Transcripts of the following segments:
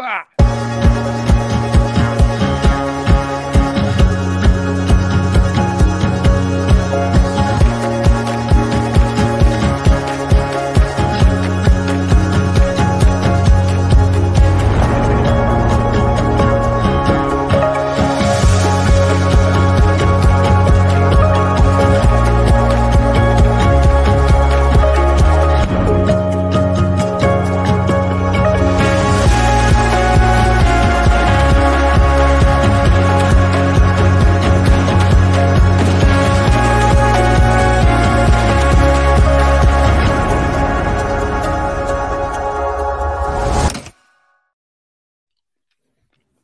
bah,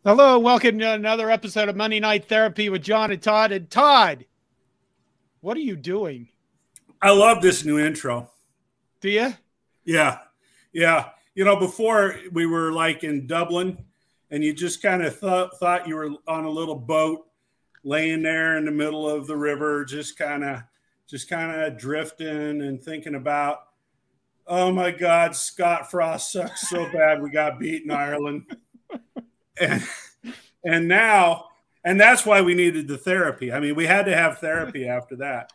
Hello, welcome to another episode of Monday Night Therapy with John and Todd. And Todd, what are you doing? I love this new intro. Do you? Yeah. Yeah. You know, before we were like in Dublin and you just kind of th- thought you were on a little boat laying there in the middle of the river, just kind of just kind of drifting and thinking about, oh my God, Scott Frost sucks so bad we got beaten Ireland and and now and that's why we needed the therapy. I mean, we had to have therapy after that.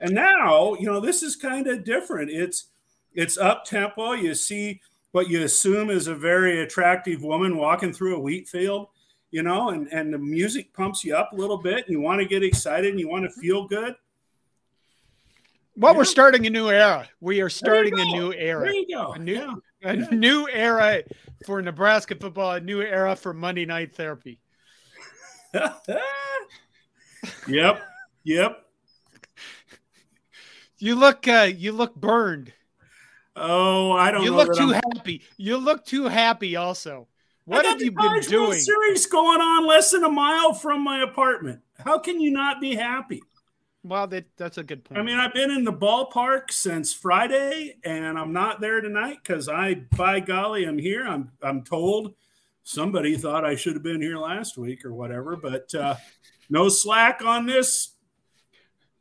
And now, you know, this is kind of different. It's it's up tempo. You see what you assume is a very attractive woman walking through a wheat field, you know, and and the music pumps you up a little bit. And you want to get excited and you want to mm-hmm. feel good. Well, yeah. we're starting a new era. We are starting a new era. There you go. A new, yeah. a new era for Nebraska football. A new era for Monday Night Therapy. yep. Yep. You look. Uh, you look burned. Oh, I don't. You look too I'm... happy. You look too happy. Also, what have you been doing? Series going on less than a mile from my apartment. How can you not be happy? Well, that that's a good point. I mean, I've been in the ballpark since Friday, and I'm not there tonight because I, by golly, I'm here. I'm I'm told somebody thought I should have been here last week or whatever, but uh, no slack on this.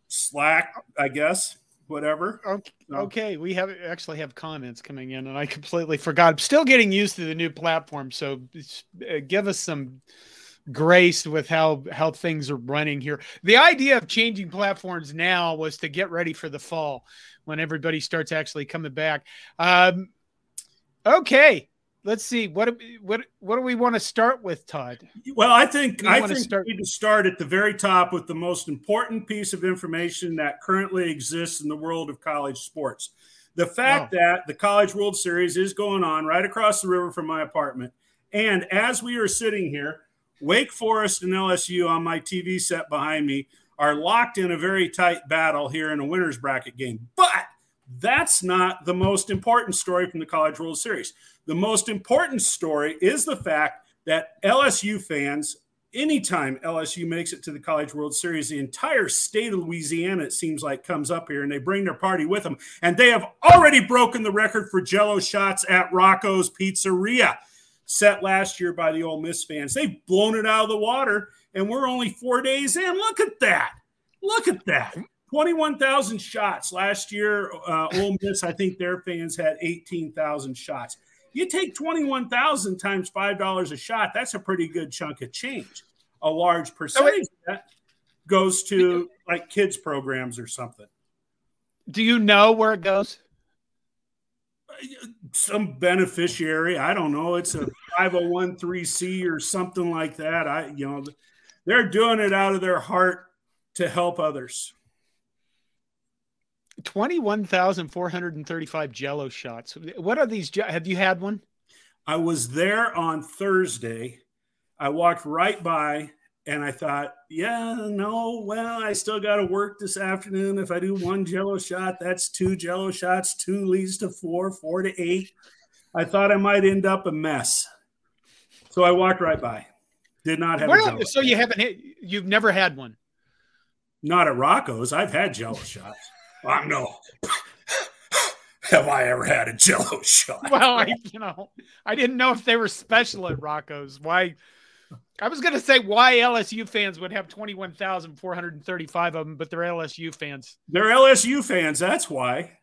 Slack, I guess. Whatever. Okay, okay, we have actually have comments coming in, and I completely forgot. I'm still getting used to the new platform, so uh, give us some graced with how how things are running here. The idea of changing platforms now was to get ready for the fall when everybody starts actually coming back. Um, okay, let's see what what what do we want to start with, Todd? Well, I think I think start- we need to start at the very top with the most important piece of information that currently exists in the world of college sports. The fact that the College World Series is going on right across the river from my apartment. And as we are sitting here, Wake Forest and LSU on my TV set behind me are locked in a very tight battle here in a winner's bracket game. But that's not the most important story from the College World Series. The most important story is the fact that LSU fans, anytime LSU makes it to the College World Series, the entire state of Louisiana, it seems like, comes up here and they bring their party with them. And they have already broken the record for jello shots at Rocco's Pizzeria set last year by the Ole Miss fans. They've blown it out of the water, and we're only four days in. Look at that. Look at that. 21,000 shots last year. Uh, Ole Miss, I think their fans had 18,000 shots. You take 21,000 times $5 a shot, that's a pretty good chunk of change. A large percentage that goes to like kids programs or something. Do you know where it goes? Some beneficiary. I don't know. It's a 501c or something like that. I, you know, they're doing it out of their heart to help others. 21,435 jello shots. What are these? Have you had one? I was there on Thursday. I walked right by and I thought, yeah, no, well, I still got to work this afternoon. If I do one jello shot, that's two jello shots. Two leads to four, four to eight. I thought I might end up a mess. So I walked right by. Did not have well, So you haven't hit, you've never had one? Not at Rocco's. I've had jello shots. I know. have I ever had a jello shot? Well, I, you know, I didn't know if they were special at Rocco's. Why? I was going to say why LSU fans would have 21,435 of them, but they're LSU fans. They're LSU fans. That's why.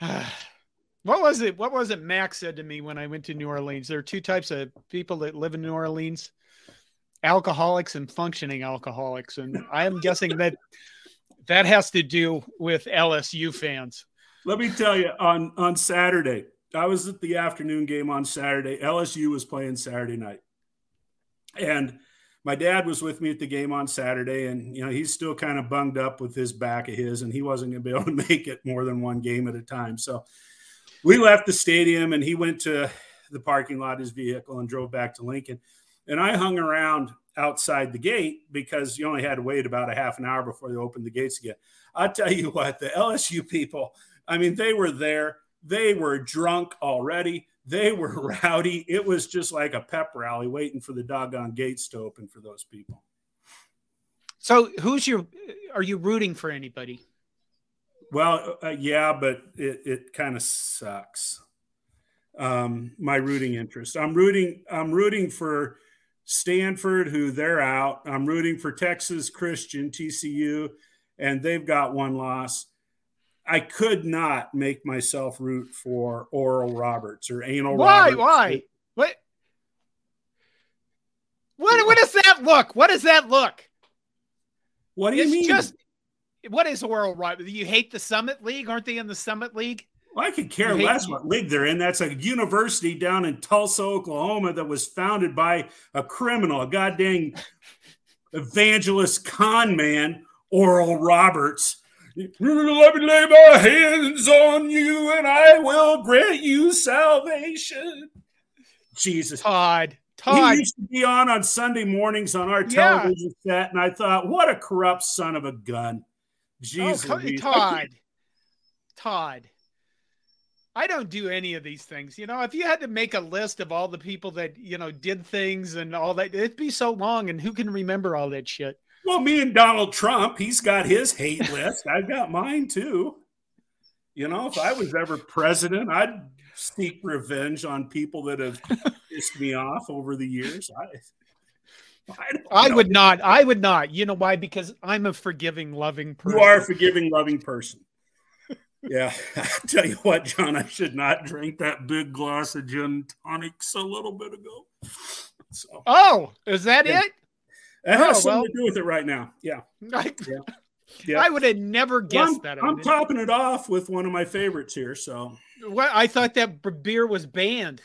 what was it? What was it Max said to me when I went to New Orleans? There are two types of people that live in New Orleans alcoholics and functioning alcoholics. And I am guessing that that has to do with LSU fans. Let me tell you on, on Saturday, I was at the afternoon game on Saturday. LSU was playing Saturday night. And my dad was with me at the game on Saturday, and you know he's still kind of bunged up with his back of his, and he wasn't going to be able to make it more than one game at a time. So we left the stadium, and he went to the parking lot his vehicle and drove back to Lincoln. And I hung around outside the gate because you only had to wait about a half an hour before they opened the gates again. I'll tell you what, the LSU people, I mean, they were there. They were drunk already. They were rowdy. It was just like a pep rally waiting for the doggone gates to open for those people. So, who's your, are you rooting for anybody? Well, uh, yeah, but it, it kind of sucks. Um, my rooting interest. I'm rooting, I'm rooting for Stanford, who they're out. I'm rooting for Texas Christian, TCU, and they've got one loss. I could not make myself root for Oral Roberts or Anal Why? Roberts. Why? What? What? What does that look? What does that look? What do you it's mean? Just what is Oral Roberts? You hate the Summit League? Aren't they in the Summit League? Well, I could care less what league they're in. That's a university down in Tulsa, Oklahoma, that was founded by a criminal, a goddamn evangelist con man, Oral Roberts. Let me lay my hands on you, and I will grant you salvation. Jesus, Todd. Todd. He used to be on on Sunday mornings on our television yeah. set, and I thought, what a corrupt son of a gun. Oh, Jesus, oh, Todd. Todd. I don't do any of these things. You know, if you had to make a list of all the people that, you know, did things and all that, it'd be so long. And who can remember all that shit? Well, me and Donald Trump, he's got his hate list. I've got mine too. You know, if I was ever president, I'd seek revenge on people that have pissed me off over the years. I, I, I would not. I would not. You know why? Because I'm a forgiving, loving person. You are a forgiving, loving person. Yeah, I tell you what, John, I should not drink that big glass of gin tonics a little bit ago. So, oh, is that yeah. it? It has oh, something well, to do with it right now. Yeah. I, yeah. yeah. I would have never guessed well, I'm, that. I'm topping it off with one of my favorites here. So, well, I thought that beer was banned.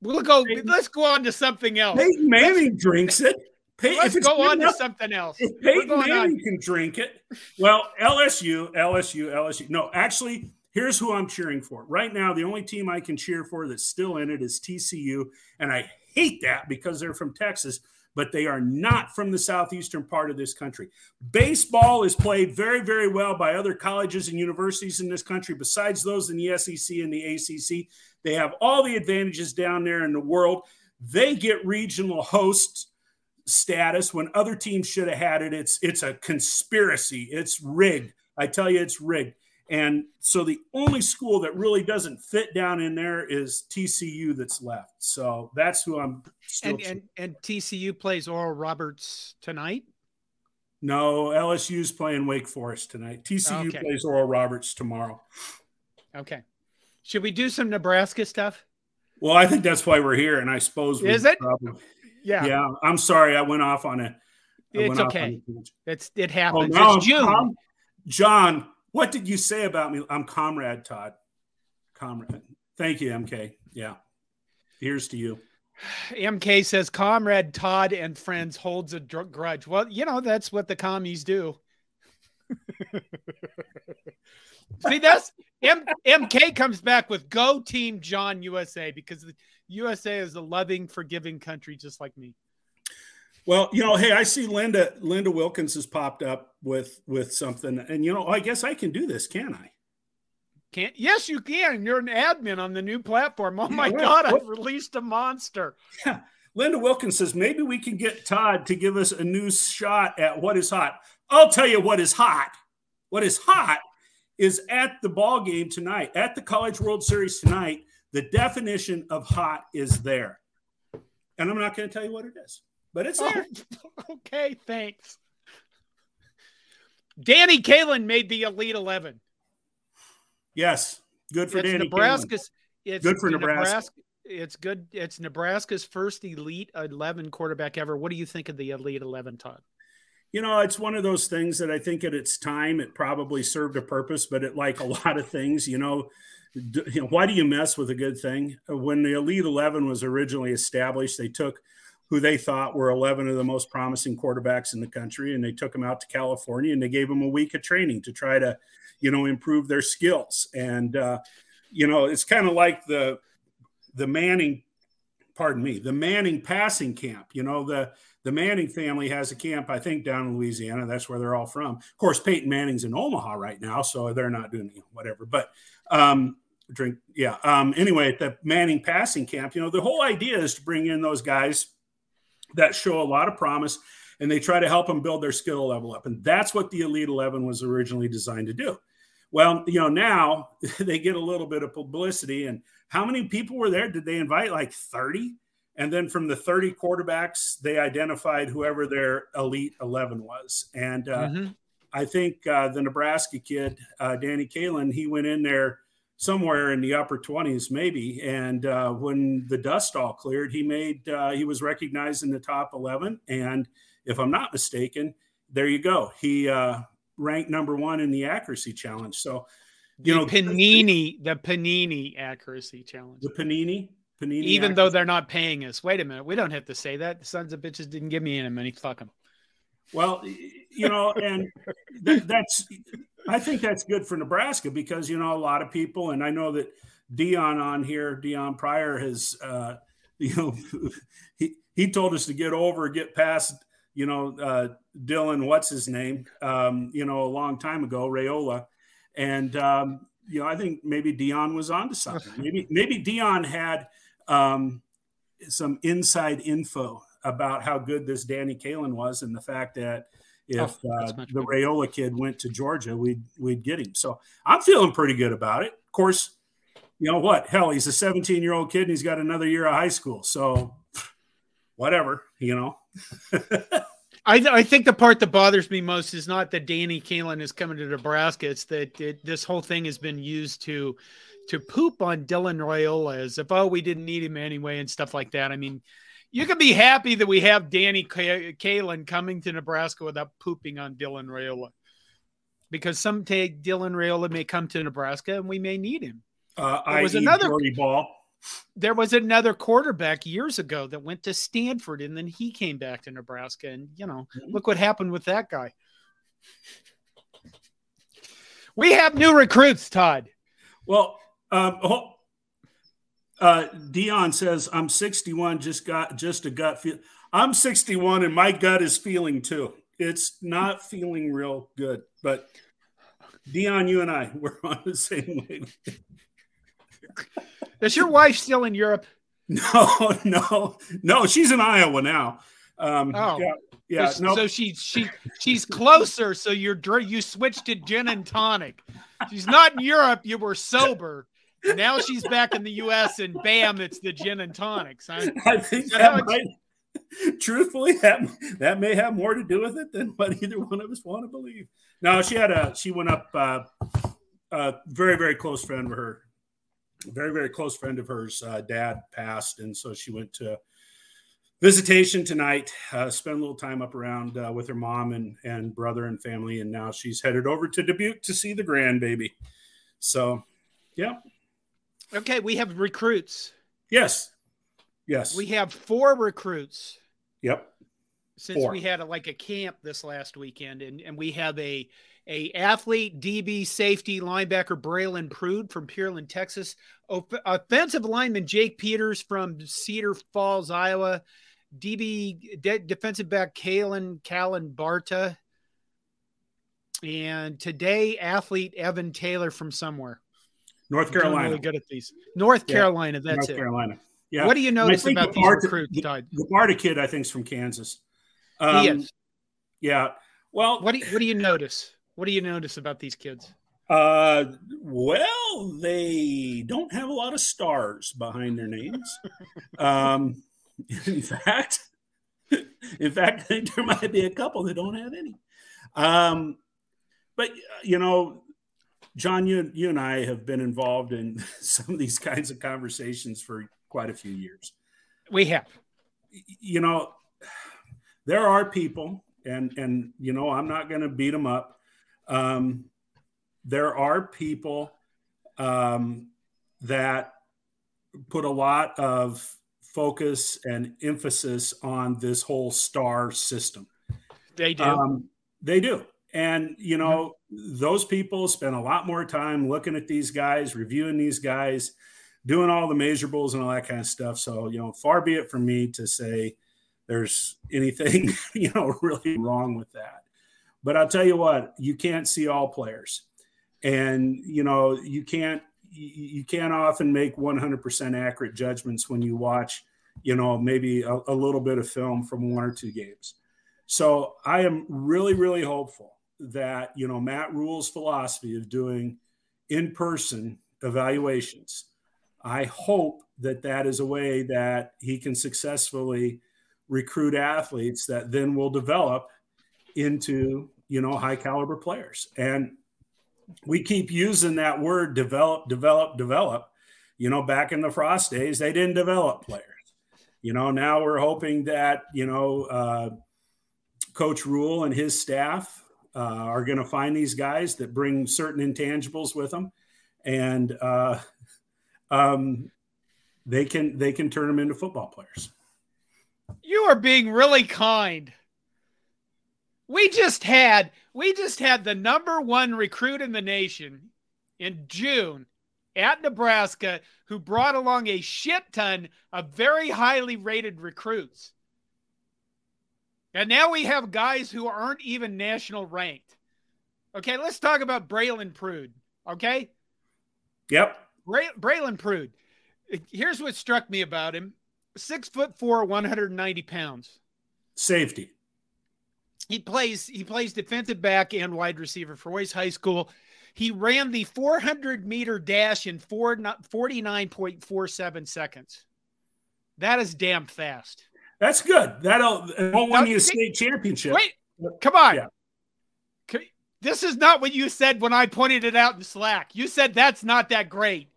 We'll go. let's go on to something else. Peyton Manning drinks it. Pay, Let's go on enough, to something else. If Peyton Manning on. can drink it, well, LSU, LSU, LSU. No, actually, here's who I'm cheering for. Right now, the only team I can cheer for that's still in it is TCU. And I hate that because they're from Texas, but they are not from the southeastern part of this country. Baseball is played very, very well by other colleges and universities in this country, besides those in the SEC and the ACC. They have all the advantages down there in the world. They get regional hosts status when other teams should have had it. It's it's a conspiracy. It's rigged. I tell you, it's rigged. And so the only school that really doesn't fit down in there is TCU that's left. So that's who I'm and, and, and TCU plays Oral Roberts tonight. No, LSU's playing Wake Forest tonight. TCU okay. plays Oral Roberts tomorrow. Okay. Should we do some Nebraska stuff? Well, I think that's why we're here, and I suppose is it? Probably, yeah. Yeah. I'm sorry. I went off on it. It's okay. It's it happens. Oh, it's June. Com- John, what did you say about me? I'm comrade Todd. Comrade. Thank you, MK. Yeah. Here's to you. MK says, Comrade Todd and friends holds a dr- grudge. Well, you know, that's what the commies do. See, that's M- MK comes back with go team John USA because the USA is a loving, forgiving country just like me. Well, you know, hey, I see Linda Linda Wilkins has popped up with with something, and you know, I guess I can do this, can I? Can't? Yes, you can. You're an admin on the new platform. Oh my God, I've released a monster. Yeah. Linda Wilkins says maybe we can get Todd to give us a new shot at what is hot. I'll tell you what is hot. What is hot is at the ball game tonight, at the College World Series tonight. The definition of hot is there, and I'm not going to tell you what it is, but it's oh. there. Oh, okay, thanks. Danny Kaelin made the Elite Eleven. Yes, good for it's Danny. Nebraska's. It's good for Nebraska. Nebraska. It's good. It's Nebraska's first Elite Eleven quarterback ever. What do you think of the Elite Eleven, Todd? You know, it's one of those things that I think at its time it probably served a purpose, but it like a lot of things, you know, you know, why do you mess with a good thing? When the Elite 11 was originally established, they took who they thought were 11 of the most promising quarterbacks in the country and they took them out to California and they gave them a week of training to try to, you know, improve their skills. And, uh, you know, it's kind of like the, the Manning, pardon me, the Manning passing camp, you know, the, the Manning family has a camp, I think, down in Louisiana. That's where they're all from. Of course, Peyton Manning's in Omaha right now, so they're not doing you know, whatever. But um, drink, yeah. Um, anyway, at the Manning passing camp, you know, the whole idea is to bring in those guys that show a lot of promise and they try to help them build their skill level up. And that's what the Elite 11 was originally designed to do. Well, you know, now they get a little bit of publicity. And how many people were there? Did they invite like 30? And then from the 30 quarterbacks, they identified whoever their elite 11 was. And uh, mm-hmm. I think uh, the Nebraska kid, uh, Danny Kaelin, he went in there somewhere in the upper 20s, maybe. And uh, when the dust all cleared, he made, uh, he was recognized in the top 11. And if I'm not mistaken, there you go. He uh, ranked number one in the accuracy challenge. So, you the know, Panini, the Panini accuracy challenge. The Panini. Panini Even though they're not paying us. Wait a minute. We don't have to say that. The sons of bitches didn't give me any money. Fuck them. Well, you know, and th- that's, I think that's good for Nebraska because, you know, a lot of people, and I know that Dion on here, Dion Pryor has, uh, you know, he, he told us to get over, get past, you know, uh, Dylan, what's his name, um, you know, a long time ago, Raiola, And, um, you know, I think maybe Dion was onto something. Maybe, maybe Dion had, um, some inside info about how good this Danny Kaelin was and the fact that if oh, uh, the Raiola kid went to Georgia, we'd we'd get him. So I'm feeling pretty good about it. Of course, you know what? Hell, he's a 17 year old kid and he's got another year of high school. So whatever, you know. I, I think the part that bothers me most is not that Danny Kaelin is coming to Nebraska. It's that it, this whole thing has been used to to poop on Dylan Raiola as if, oh, we didn't need him anyway and stuff like that. I mean, you can be happy that we have Danny K- Kaelin coming to Nebraska without pooping on Dylan Raiola. Because someday Dylan Raiola may come to Nebraska and we may need him. Uh, there was another ball. There was another quarterback years ago that went to Stanford and then he came back to Nebraska. And, you know, mm-hmm. look what happened with that guy. We have new recruits, Todd. Well, um, oh, uh, Dion says, "I'm 61. Just got just a gut feel. I'm 61, and my gut is feeling too. It's not feeling real good. But Dion, you and I, we're on the same wave. is your wife still in Europe? No, no, no. She's in Iowa now. Um, oh, yeah, yeah. So, no. so she she she's closer. So you're you switched to gin and tonic. She's not in Europe. You were sober now she's back in the U.S. and bam, it's the gin and tonics. I, I think that might, truthfully, that that may have more to do with it than what either one of us want to believe. No, she had a she went up uh, a very very close friend of her, very very close friend of hers. Uh, dad passed, and so she went to visitation tonight. Uh, spent a little time up around uh, with her mom and and brother and family, and now she's headed over to Dubuque to see the grandbaby. So, yeah. Okay, we have recruits. Yes. Yes. We have four recruits. Yep. Since four. we had a, like a camp this last weekend, and, and we have a a athlete, DB, safety, linebacker Braylon Prude from Pearland, Texas, offensive lineman Jake Peters from Cedar Falls, Iowa, DB de- defensive back Kalen Callan Barta, and today athlete Evan Taylor from somewhere. North Carolina. Really good at these. North Carolina. Yeah. That's North it. Carolina. Yeah. What do you notice about these recruits? The, the Barta kid, I think, is from Kansas. Um, he is. Yeah. Well, what do you, what do you notice? What do you notice about these kids? Uh, well, they don't have a lot of stars behind their names. um, in fact, in fact, there might be a couple that don't have any. Um, but you know, John, you you and I have been involved in some of these kinds of conversations for quite a few years. We have. You know, there are people, and and you know, I'm not going to beat them up. Um, there are people um, that put a lot of focus and emphasis on this whole star system. They do. Um, they do. And, you know. Those people spend a lot more time looking at these guys, reviewing these guys, doing all the measurables and all that kind of stuff. So, you know, far be it from me to say there's anything, you know, really wrong with that. But I'll tell you what, you can't see all players. And, you know, you can't you can't often make 100% accurate judgments when you watch, you know, maybe a, a, little bit of film from one or two games. So I am really, really hopeful that, you know, Matt Rhule's philosophy of doing in person evaluations, I hope that that is a way that he can successfully recruit athletes that then will develop into, you know, high caliber players. And we keep using that word develop, develop, develop. You know, back in the Frost days, they didn't develop players. You know, now we're hoping that, you know, uh, Coach Rhule and his staff uh, are going to find these guys that bring certain intangibles with them, and uh, um, they can they can turn them into football players. You are being really kind. We just had we just had the number one recruit in the nation in June at Nebraska who brought along a shit ton of very highly rated recruits. And now we have guys who aren't even national ranked. Okay, let's talk about Braylon Prude. Okay. Yep. Bray- Braylon Prude. Here's what struck me about him six foot four, 190 pounds. Safety he plays he plays defensive back and wide receiver for Royce High School. He ran the 400 meter dash in 49.47 seconds. That is damn fast. That's good. That'll won't win you a state championship. Wait, come on. Yeah. This is not what you said when I pointed it out in Slack. You said that's not that great.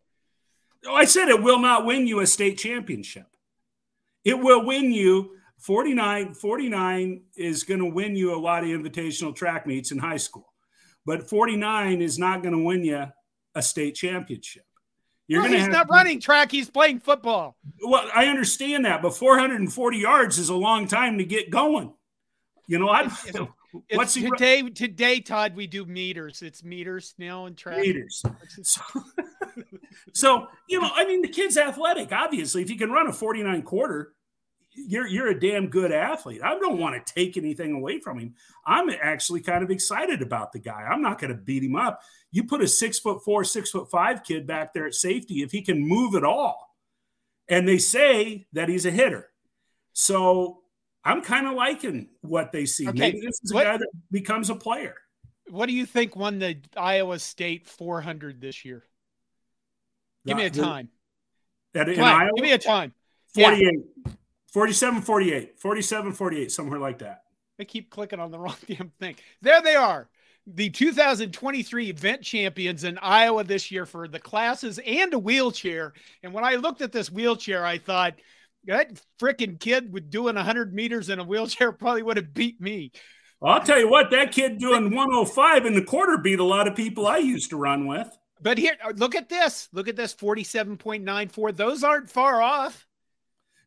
Oh, I said it will not win you a state championship. It will win you 49, 49 is going to win you a lot of invitational track meets in high school, but 49 is not going to win you a state championship. You're well, he's not to, running track; he's playing football. Well, I understand that, but 440 yards is a long time to get going. You know, I. What's he, today? Today, Todd, we do meters. It's meters now in track. Meters. So, so, you know, I mean, the kid's athletic. Obviously, if he can run a 49 quarter, you're you're a damn good athlete. I don't want to take anything away from him. I'm actually kind of excited about the guy. I'm not going to beat him up. You put a six foot four, six foot five kid back there at safety, if he can move at all, and they say that he's a hitter. So I'm kind of liking what they see. Okay. Maybe this is a what, guy that becomes a player. What do you think won the Iowa State 400 this year? Give me a time. In Iowa? Give me a time. 48. Yeah. 47 48, 47 48, somewhere like that. I keep clicking on the wrong damn thing. There they are. The 2023 event champions in Iowa this year for the classes and a wheelchair. And when I looked at this wheelchair, I thought that freaking kid with doing 100 meters in a wheelchair probably would have beat me. Well, I'll tell you what, that kid doing 105 in the quarter beat a lot of people I used to run with. But here, look at this. Look at this 47.94. Those aren't far off.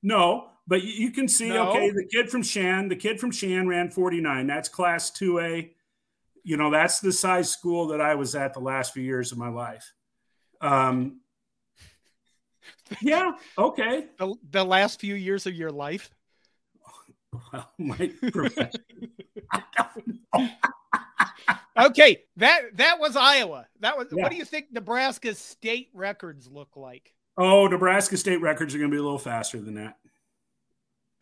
No, but you, can see, no. okay, the kid from Shan, the kid from Shan ran 49. That's class 2A. You know, that's the size school that I was at the last few years of my life. Um, yeah, okay. The, the last few years of your life? Well, my profession. okay, that that was Iowa. That was. Yeah. What do you think Nebraska's state records look like? Oh, Nebraska state records are going to be a little faster than that.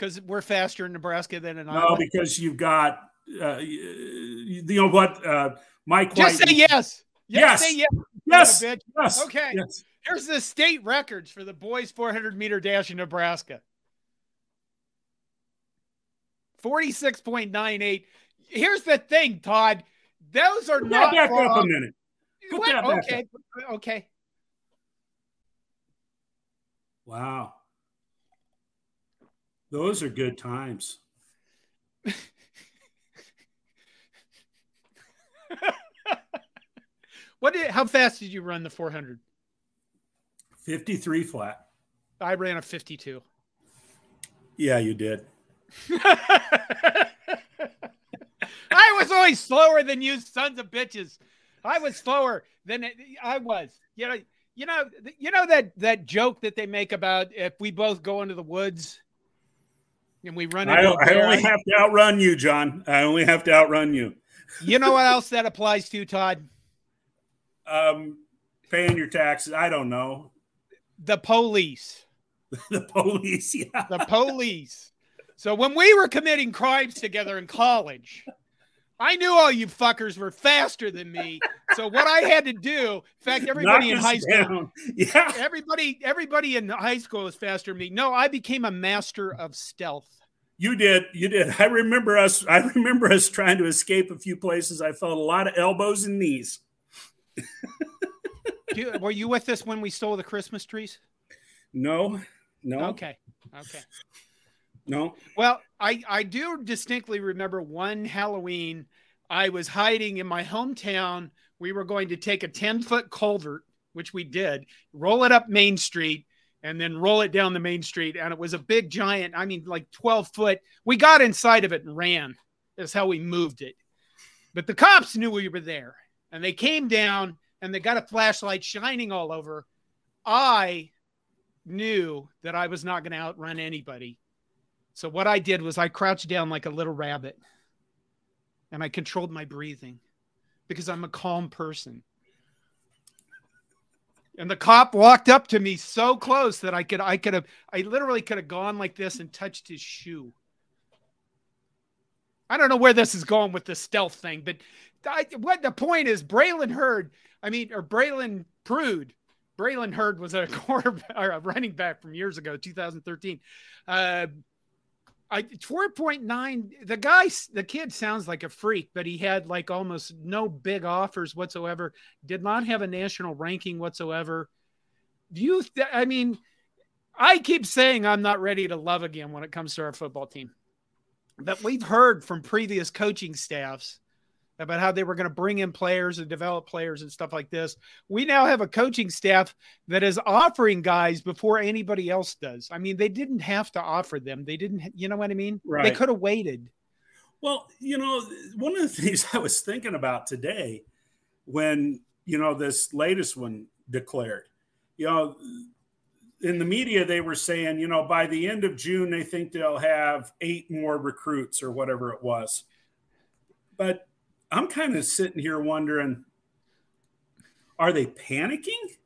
Because we're faster in Nebraska than in Iowa. No, because you've got, uh, you know what, uh, Mike. Just White, say yes. Yes. Say yes. Yes. yes. Okay. Yes. Here's the state records for the boys 400 meter dash in Nebraska. 46.98. Here's the thing, Todd. Those are Put not back wrong. up a minute. Put what? That back okay. Up. Okay. Wow. Those are good times. what did how fast did you run the 400? 53 flat. I ran a 52. Yeah, you did. I was always slower than you sons of bitches. I was slower than I was. You know, you know, you know that that joke that they make about if we both go into the woods and we run. I, I only have to outrun you, John. I only have to outrun you. You know what else that applies to, Todd? Um, paying your taxes. I don't know. The police. the police. Yeah. The police. So when we were committing crimes together in college, I knew all you fuckers were faster than me. So what I had to do, in fact, everybody Knock in high school, down. yeah, everybody, everybody in high school was faster than me. No, I became a master of stealth. You did, you did. I remember us. I remember us trying to escape a few places. I felt a lot of elbows and knees. were you with us when we stole the Christmas trees? No, no. Okay, okay. No. Well, I I do distinctly remember one Halloween. I was hiding in my hometown. We were going to take a 10 foot culvert, which we did, roll it up Main Street, and then roll it down the main street. And it was a big giant, I mean, like 12 foot. We got inside of it and ran. That's how we moved it. But the cops knew we were there and they came down and they got a flashlight shining all over. I knew that I was not going to outrun anybody. So what I did was I crouched down like a little rabbit and I controlled my breathing because I'm a calm person. And the cop walked up to me so close that I could I could have I literally could have gone like this and touched his shoe. I don't know where this is going with the stealth thing, but I, what the point is, Braylon Heard, I mean, or Braylon Prude, Braylon Heard was a quarterback or a running back from years ago, 2013. Uh, I 4.9. The guy, the kid sounds like a freak, but he had like almost no big offers whatsoever. Did not have a national ranking whatsoever. Do you? Th- I mean, I keep saying I'm not ready to love again when it comes to our football team. But we've heard from previous coaching staffs about how they were going to bring in players and develop players and stuff like this. We now have a coaching staff that is offering guys before anybody else does. I mean, they didn't have to offer them. They didn't, you know what I mean? Right. They could have waited. Well, you know, one of the things I was thinking about today when, you know, this latest one declared, you know, in the media, they were saying, you know, by the end of June, they think they'll have eight more recruits or whatever it was. But I'm kind of sitting here wondering are they panicking?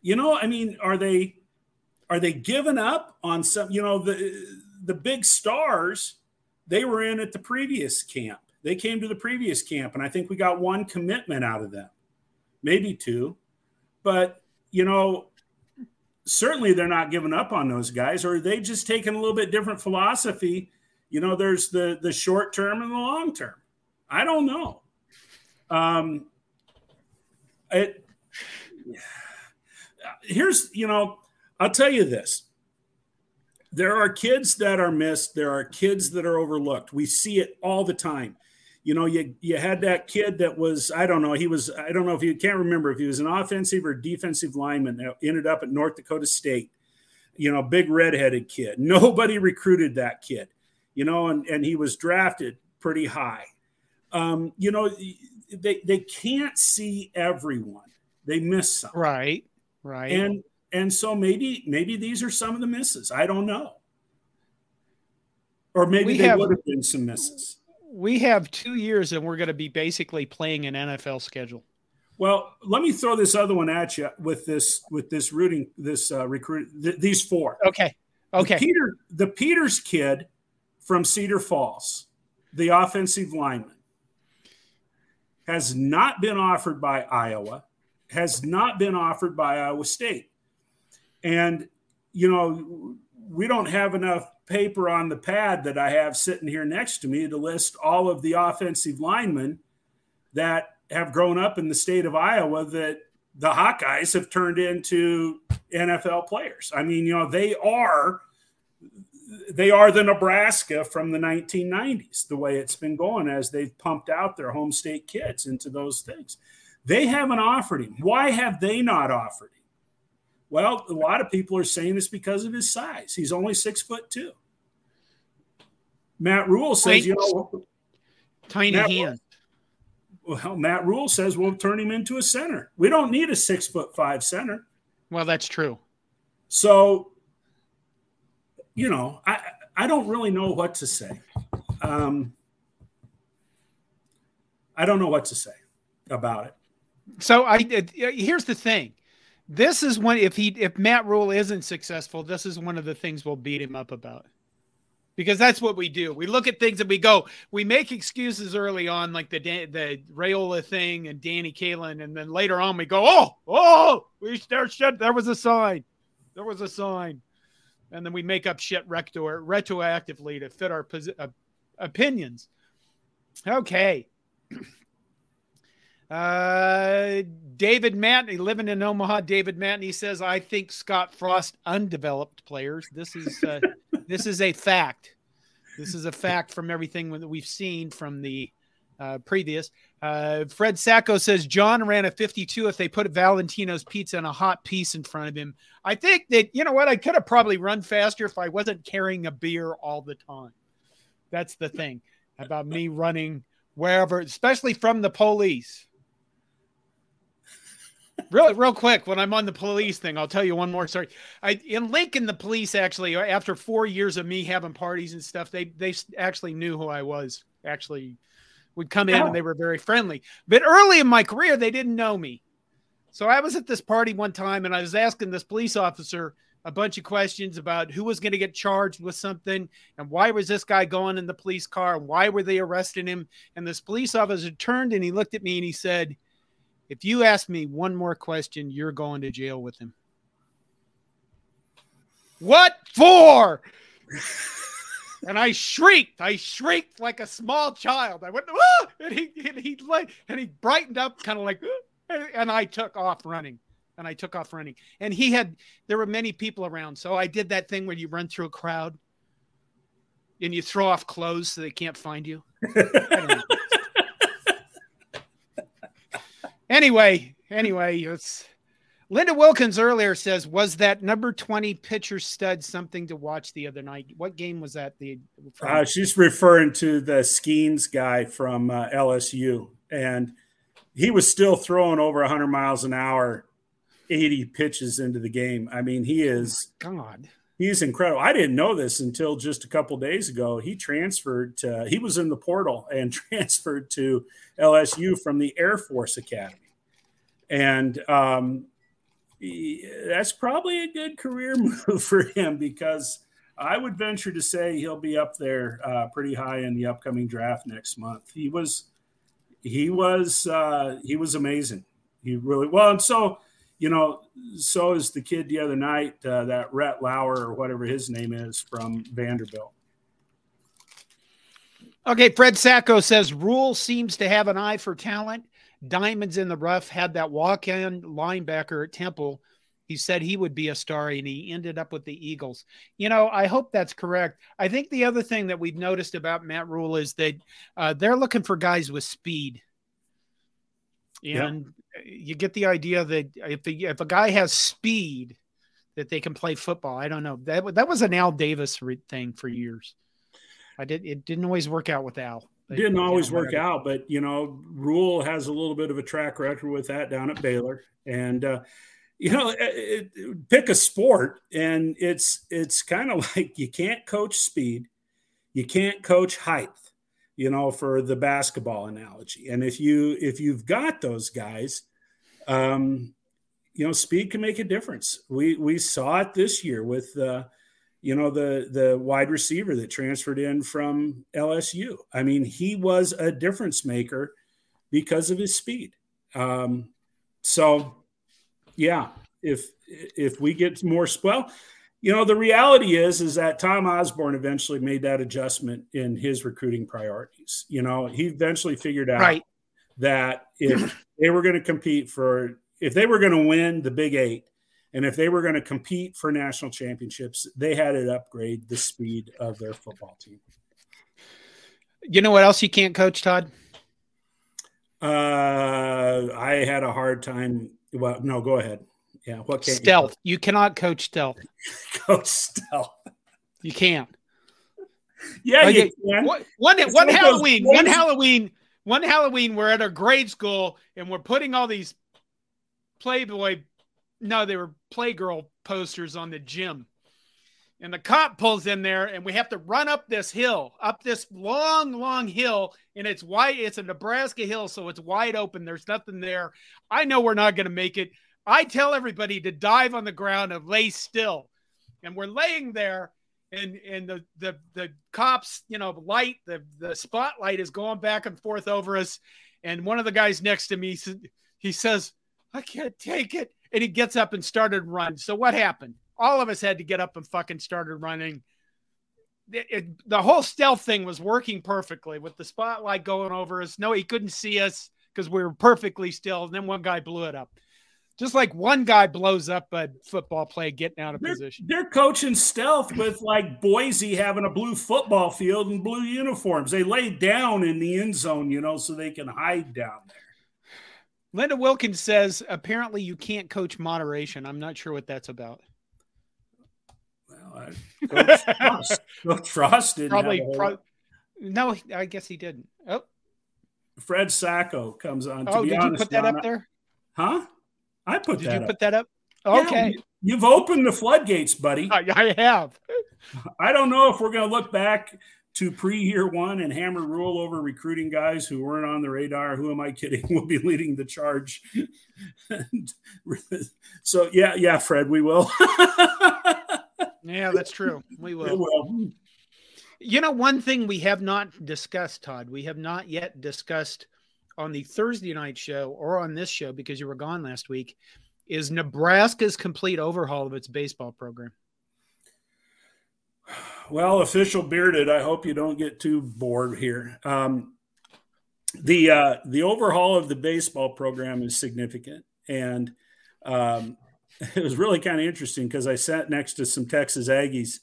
You know, I mean, are they are they giving up on some, you know, the the big stars they were in at the previous camp. They came to the previous camp and I think we got one commitment out of them. Maybe two. But, you know, certainly they're not giving up on those guys or they just taking a little bit different philosophy? You know, there's the the short term and the long term. I don't know. Um, it here's you know I'll tell you this. There are kids that are missed. There are kids that are overlooked. We see it all the time. You know, you you had that kid that was I don't know. He was I don't know if you can't remember if he was an offensive or defensive lineman that ended up at North Dakota State. You know, big redheaded kid. Nobody recruited that kid. You know, and and he was drafted pretty high um, you know, they they can't see everyone. They miss some. Right. Right. And and so maybe maybe these are some of the misses. I don't know. or maybe we they have, would have been some misses. We have two years, and we're going to be basically playing an NFL schedule. Well, let me throw this other one at you with this with this rooting this uh, recruit th- these four. Okay. Okay. The Peter the Peters kid from Cedar Falls, the offensive lineman, has not been offered by Iowa, has not been offered by Iowa State, and you know we don't have enough paper on the pad that I have sitting here next to me to list all of the offensive linemen that have grown up in the state of Iowa that the Hawkeyes have turned into NFL players. I mean, you know, they are they are the Nebraska from the 1990s, the way it's been going as they've pumped out their home state kids into those things. They haven't offered him. Why have they not offered him? Well, a lot of people are saying it's because of his size. He's only six foot two. Matt Rhule says, you know, tiny Matt, hand. Well, Matt Rhule says we'll turn him into a center. We don't need a six foot five center. Well, that's true. So, you know, I I don't really know what to say. Um, I don't know what to say about it. So I here's the thing. This is one if he if Matt Rhule isn't successful, this is one of the things we'll beat him up about because that's what we do. We look at things and we go, we make excuses early on, like the the Raiola thing and Danny Kaelin, and then later on we go, oh, oh, we there shit. There was a sign, there was a sign, and then we make up shit retro, retroactively to fit our posi- uh, opinions. Okay. Uh, David Matney, living in Omaha. David Matney says, "I think Scott Frost undeveloped players. This is uh, this is a fact. This is a fact from everything that we've seen from the uh, previous. Uh, Fred Sacco says John ran a 52 if they put Valentino's pizza and a hot piece in front of him. I think that you know what I could have probably run faster if I wasn't carrying a beer all the time. That's the thing about me running wherever, especially from the police real real quick when i'm on the police thing i'll tell you one more story i in lincoln the police actually after four years of me having parties and stuff they they actually knew who i was actually would come in and oh. they were very friendly but early in my career they didn't know me so i was at this party one time and i was asking this police officer a bunch of questions about who was going to get charged with something and why was this guy going in the police car and why were they arresting him and this police officer turned and he looked at me and he said if you ask me one more question, you're going to jail with him. What for? and I shrieked. I shrieked like a small child. I went, ah! and he and he and he brightened up, kind of like, ah! and I took off running. And I took off running. And he had there were many people around, so I did that thing where you run through a crowd and you throw off clothes so they can't find you. Anyway, anyway, it's Linda Wilkins earlier says, was that number 20 pitcher stud something to watch the other night? What game was that? The uh, she's referring to the Skenes guy from uh, LSU, and he was still throwing over 100 miles an hour, 80 pitches into the game. I mean, he is oh God. He's incredible. I didn't know this until just a couple days ago. He transferred to, he was in the portal and transferred to LSU from the Air Force Academy. And um, that's probably a good career move for him because I would venture to say he'll be up there uh, pretty high in the upcoming draft next month. He was, he was, uh, he was amazing. He really well, and so you know, so is the kid the other night, uh, that Rhett Lowder or whatever his name is from Vanderbilt. Okay, Fred Sacco says Rhule seems to have an eye for talent. Diamonds in the rough had that walk-in linebacker at Temple. He said he would be a star, and he ended up with the Eagles. You know, I hope that's correct. I think the other thing that we've noticed about Matt Rhule is that uh, they're looking for guys with speed. And you get the idea that if the, if a guy has speed, that they can play football. I don't know. That that was an Al Davis thing for years. I did. It didn't always work out with Al. It didn't always work out, but you know, Rhule has a little bit of a track record with that down at Baylor, and uh, you know, it, it, pick a sport, and it's it's kind of like you can't coach speed, you can't coach height you know for the basketball analogy. And if you if you've got those guys um you know speed can make a difference. We we saw it this year with uh you know the the wide receiver that transferred in from LSU. I mean, he was a difference maker because of his speed. Um, so, yeah, if if we get more well, you know, the reality is is that Tom Osborne eventually made that adjustment in his recruiting priorities. You know, he eventually figured out right. that if they were going to compete for if they were going to win the Big Eight and if they were going to compete for national championships, they had to upgrade the speed of their football team. You know what else you can't coach, Todd? Uh, I had a hard time. Well, no, go ahead. Yeah, what can't stealth? You, you cannot coach stealth. coach stealth. You can't. Yeah, like you can. One, one, one Halloween, one Halloween, one Halloween. We're at a grade school and we're putting all these Playboy no, they were Playgirl posters on the gym. And the cop pulls in there, and we have to run up this hill, up this long, long hill. And it's white. It's a Nebraska hill, so it's wide open. There's nothing there. I know we're not going to make it. I tell everybody to dive on the ground and lay still. And we're laying there, and and the the the cops, you know, light the the spotlight is going back and forth over us. And one of the guys next to me, he says, "I can't take it." And he gets up and started running. So what happened? All of us had to get up and fucking started running. It, it, the whole stealth thing was working perfectly with the spotlight going over us. No, he couldn't see us because we were perfectly still. And then one guy blew it up. Just like one guy blows up a football play getting out of they're, position. They're coaching stealth with like Boise having a blue football field and blue uniforms. They lay down in the end zone, you know, so they can hide down there. Linda Wilkins says apparently you can't coach moderation. I'm not sure what that's about. Well, I, Coach, Frost, Coach Frost didn't probably. Pro- no, I guess he didn't. Oh, Fred Sacco comes on. oh, did honest, you put that up there? Huh? I put did that. you up. put that up? Okay. Yeah, you've opened the floodgates, buddy. I, I have. I don't know if we're going to look back to pre year one and hammer Rhule over recruiting guys who weren't on the radar. Who am I kidding? We'll be leading the charge. so yeah, yeah, Fred, we will. yeah, that's true. We will. will. You know, one thing we have not discussed, Todd, we have not yet discussed on the Thursday night show or on this show because you were gone last week, is Nebraska's complete overhaul of its baseball program. Well, official bearded, I hope you don't get too bored here. Um, the uh, the overhaul of the baseball program is significant, and um, it was really kind of interesting because I sat next to some Texas Aggies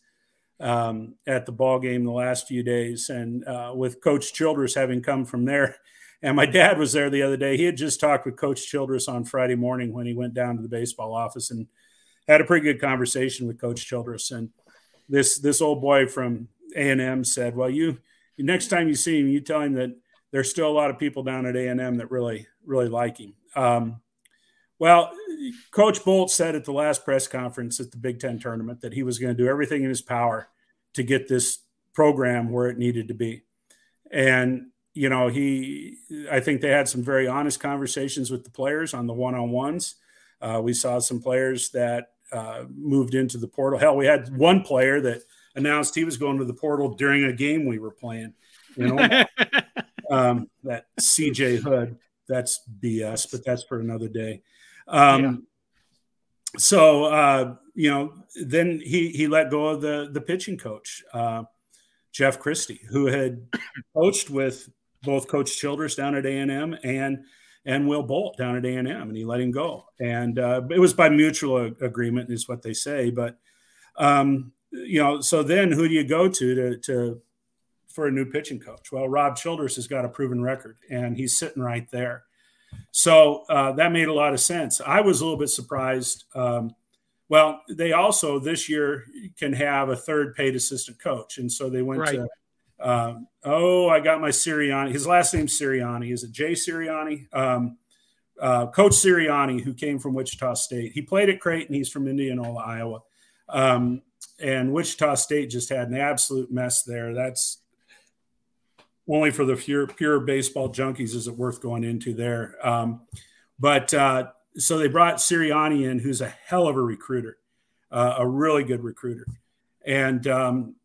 um, at the ball game the last few days, and uh, with Coach Childress having come from there. And my dad was there the other day. He had just talked with Coach Childress on Friday morning when he went down to the baseball office and had a pretty good conversation with Coach Childress. And this this old boy from A and M said, "Well, you next time you see him, you tell him that there's still a lot of people down at A and M that really really like him." Um, well, Coach Bolt said at the last press conference at the Big Ten tournament that he was going to do everything in his power to get this program where it needed to be, and you know he I think they had some very honest conversations with the players on the one on ones. Uh, we saw some players that uh, moved into the portal. Hell, we had one player that announced he was going to the portal during a game we were playing. You know, um, that CJ Hood. That's BS, but that's for another day. Um, yeah. So uh, you know, then he he let go of the the pitching coach, uh, Jeff Christy, who had coached with both Coach Childress down at A and M and and Will Bolt down at A&M, and he let him go. And uh, it was by mutual agreement, is what they say. But um, you know, so then who do you go to to, to for a new pitching coach? Well, Rob Childress has got a proven record, and he's sitting right there. So uh, that made a lot of sense. I was a little bit surprised. Um, well, they also this year can have a third paid assistant coach, and so they went right. to um, oh, I got my Sirianni. His last name's Sirianni. Is it Jay Sirianni? Um, uh, Coach Sirianni, who came from Wichita State. He played at Creighton. He's from Indianola, Iowa. Um, and Wichita State just had an absolute mess there. That's only for the pure, pure baseball junkies is it worth going into there. Um, but uh, so they brought Sirianni in, who's a hell of a recruiter, uh, a really good recruiter. And um,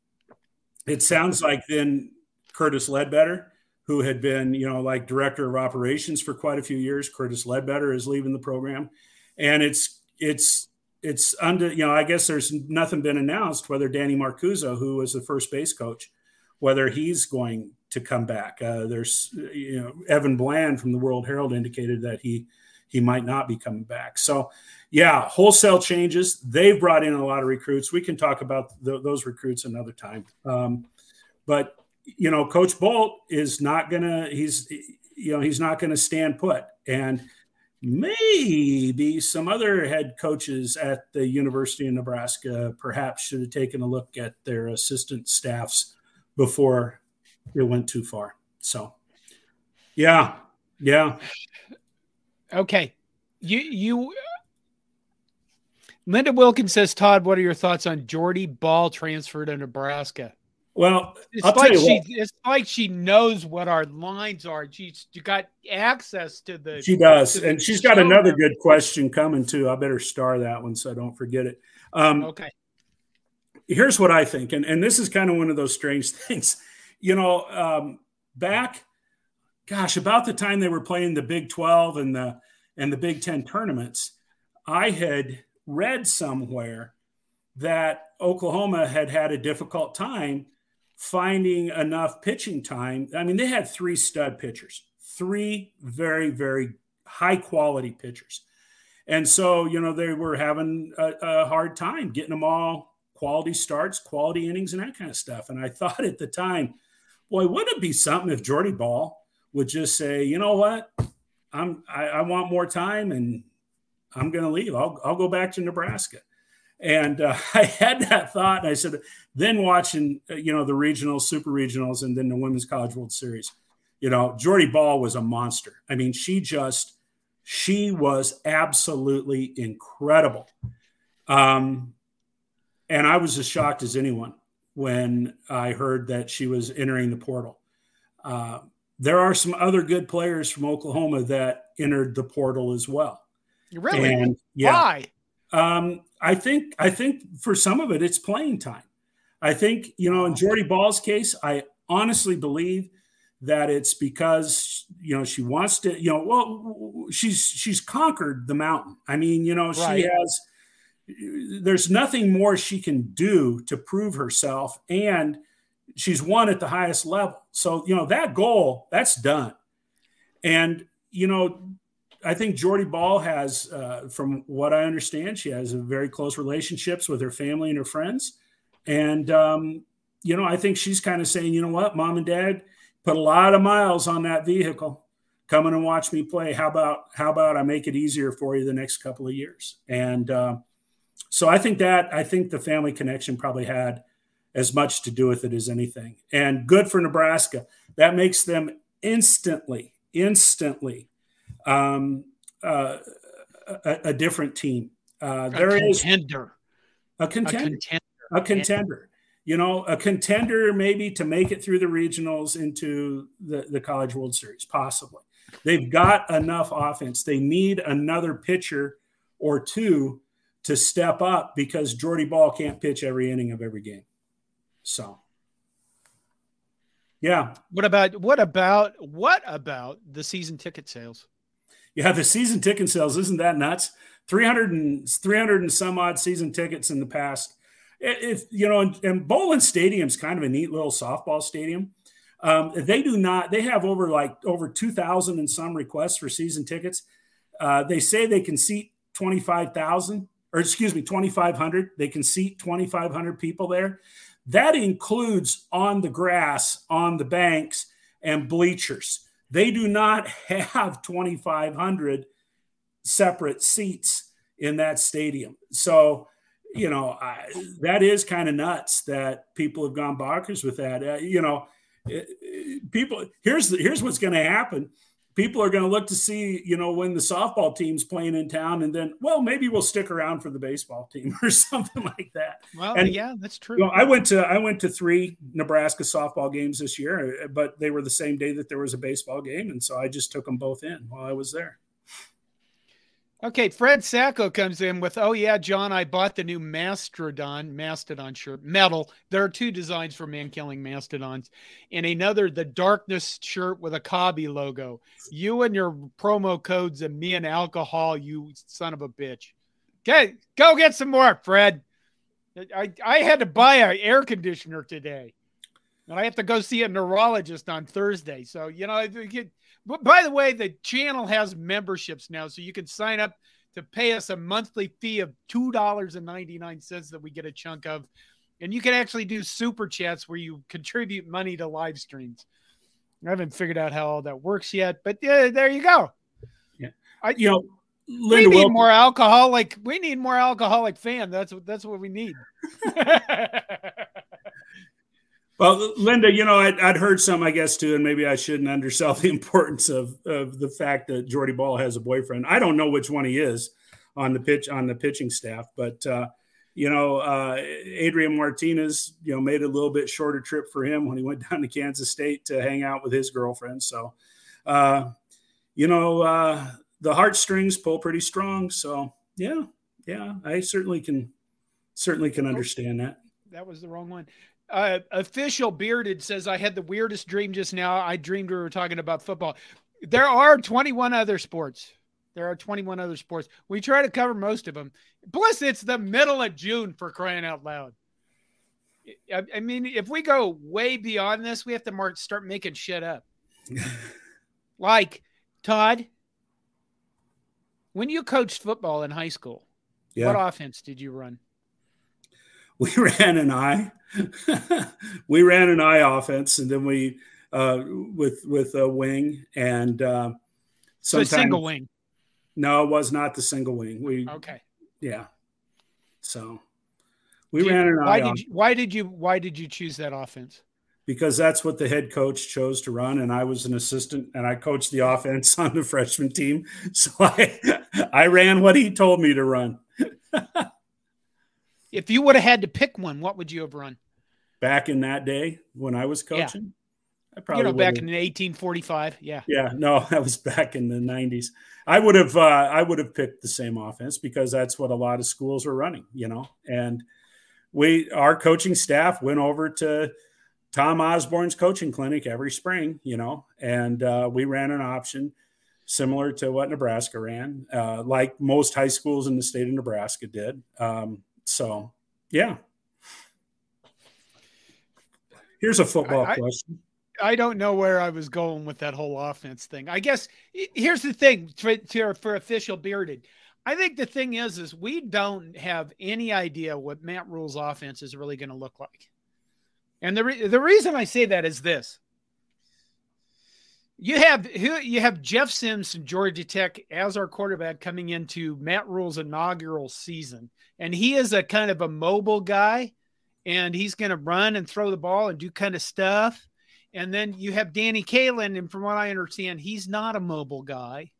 it sounds like then Curtis Ledbetter, who had been, you know, like director of operations for quite a few years, Curtis Ledbetter is leaving the program. And it's, it's, it's under, you know, I guess there's nothing been announced whether Danny Marcuso, who was the first base coach, whether he's going to come back. Uh, there's, you know, Evan Bland from the World Herald indicated that he he might not be coming back. So, yeah, wholesale changes. They've brought in a lot of recruits. We can talk about those recruits another time. Um, but you know, Coach Bolt is not gonna. He's you know he's not to stand put, and maybe some other head coaches at the University of Nebraska perhaps should have taken a look at their assistant staffs before it went too far. So, yeah, yeah. Okay, you you. Linda Wilkins says, Todd, what are your thoughts on Jordy Bahl transfer to Nebraska? Well, it's I'll like she it's like she knows what our lines are. She's got access to the. She does, and she's got another good question coming too. I better star that one so I don't forget it. Um, okay. Here's what I think, and and this is kind of one of those strange things. You know, um, back, gosh, about the time they were playing the Big Twelve and the and the Big Ten tournaments, I had read somewhere that Oklahoma had had a difficult time finding enough pitching time. I mean, they had three stud pitchers, three very, very high quality pitchers. And so, you know, they were having a, a, hard time getting them all quality starts, quality innings, and that kind of stuff. And I thought at the time, boy, wouldn't it be something if Jordy Bahl would just say, you know what, I'm I, I want more time and I'm going to leave. I'll I'll go back to Nebraska. And uh, I had that thought, and I said, then watching, uh, you know, the regionals, super regionals, and then the Women's College World Series, you know, Jordy Bahl was a monster. I mean, she just, she was absolutely incredible. Um, and I was as shocked as anyone when I heard that she was entering the portal. Uh, there are some other good players from Oklahoma that entered the portal as well. Really? And, yeah, Why? Um, I think I think for some of it, it's playing time. I think you know in Jordy Bahl's case, I honestly believe that it's because you know she wants to. You know, well, she's she's conquered the mountain. I mean, you know, right. she has. There's nothing more she can do to prove herself, and she's won at the highest level. So you know that goal that's done, and you know I think Jordy Bahl has, uh, from what I understand, she has very close relationships with her family and her friends. And, um, you know, I think she's kind of saying, you know what, mom and dad put a lot of miles on that vehicle. Come in and watch me play. How about how about I make it easier for you the next couple of years? And uh, so I think that I think the family connection probably had as much to do with it as anything. And good for Nebraska. That makes them instantly, instantly um, uh, a, a, different team. Uh, there a contender. Is a contender. A contender. A contender. You know, a contender maybe to make it through the regionals into the, the College World Series, possibly. They've got enough offense. They need another pitcher or two to step up because Jordy Bahl can't pitch every inning of every game. So, yeah. What about what about what about the season ticket sales? Yeah, the season ticket sales isn't that nuts? 300 and 300 and some odd season tickets in the past. If you know, and, and Bowlin Stadium's kind of a neat little softball stadium. Um, they do not. They have over like over 2,000 and some requests for season tickets. Uh, they say they can seat 25,000 or excuse me, 2,500. They can seat 2,500 people there. That includes on the grass, on the banks, and bleachers. They do not have 2,500 separate seats in that stadium. So, you know, I, that is kind of nuts that people have gone bonkers with that. Uh, you know, it, it, people here's here's what's going to happen. People are going to look to see, you know, when the softball team's playing in town, and then, well, maybe we'll stick around for the baseball team or something like that. Well, and, yeah, that's true. You know, I went to I went to three Nebraska softball games this year, but they were the same day that there was a baseball game, and so I just took them both in while I was there. Okay, Fred Sacco comes in with, "Oh yeah, John, I bought the new Mastodon Mastodon shirt, metal. There are two designs for man killing mastodons, and another the Darkness shirt with a Cobby logo. You and your promo codes and me and alcohol, you son of a bitch. Okay, go get some more, Fred. I I had to buy an air conditioner today, and I have to go see a neurologist on Thursday. So you know, but by the way, the channel has memberships now, so you can sign up to pay us a monthly fee of two dollars and ninety nine cents that we get a chunk of, and you can actually do super chats where you contribute money to live streams. I haven't figured out how all that works yet, but yeah, there you go. Yeah, I, you know, Linda we need more alcoholic. We need more alcoholic fan. That's what that's what we need. Well, Linda, you know, I'd, I'd, heard some, I guess, too, and maybe I shouldn't undersell the importance of, of the fact that Jordy Bahl has a boyfriend. I don't know which one he is on the pitch on the pitching staff, but uh, you know, uh, Adrian Martinez, you know, made a little bit shorter trip for him when he went down to Kansas State to hang out with his girlfriend. So, uh, you know, uh, the heartstrings pull pretty strong. So, yeah, yeah, I certainly can certainly can understand that. That was the wrong one uh, official bearded says I had the weirdest dream just now. I dreamed we were talking about football. There are 21 other sports. There are 21 other sports. We try to cover most of them. Plus, it's the middle of June for crying out loud. I, I mean, if we go way beyond this, we have to mark, start making shit up. like Todd, when you coached football in high school, yeah. what offense did you run? We ran an I. we ran an I offense, and then we uh, with with a wing and uh, so single wing. No, it was not the single wing. We okay. Yeah. So we did, ran an why did you, why did you why did you choose that offense? Because that's what the head coach chose to run, and I was an assistant, and I coached the offense on the freshman team. So I I ran what he told me to run. If you would have had to pick one, what would you have run? Back in that day when I was coaching, yeah. I probably you know back in 1845. Yeah. Yeah. No, that was back in the 90s. I would have uh, I would have picked the same offense because that's what a lot of schools were running. You know, and we our coaching staff went over to Tom Osborne's coaching clinic every spring. You know, and uh, we ran an option similar to what Nebraska ran, uh, like most high schools in the state of Nebraska did. Um, so, yeah. Here's a football I, question. I don't know where I was going with that whole offense thing. I guess here's the thing for, for official bearded. I think the thing is, is we don't have any idea what Matt Rhule's offense is really going to look like. And the re- the reason I say that is this: you have you have Jeff Sims from Georgia Tech as our quarterback coming into Matt Rhule's inaugural season, and he is a kind of a mobile guy, and he's going to run and throw the ball and do kind of stuff. And then you have Danny Kaelin, and from what I understand, he's not a mobile guy.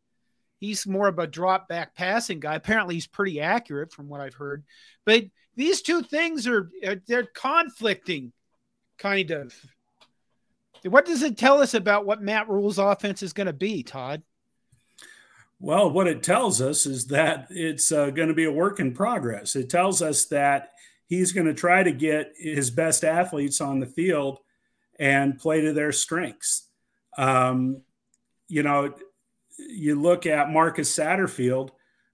He's more of a drop back passing guy. Apparently, he's pretty accurate from what I've heard. But these two things are uh, they're conflicting, kind of. What does it tell us about what Matt Rhule's offense is going to be, Todd? Well, what it tells us is that it's uh, going to be a work in progress. It tells us that he's going to try to get his best athletes on the field and play to their strengths. Um, you know, you look at Marcus Satterfield,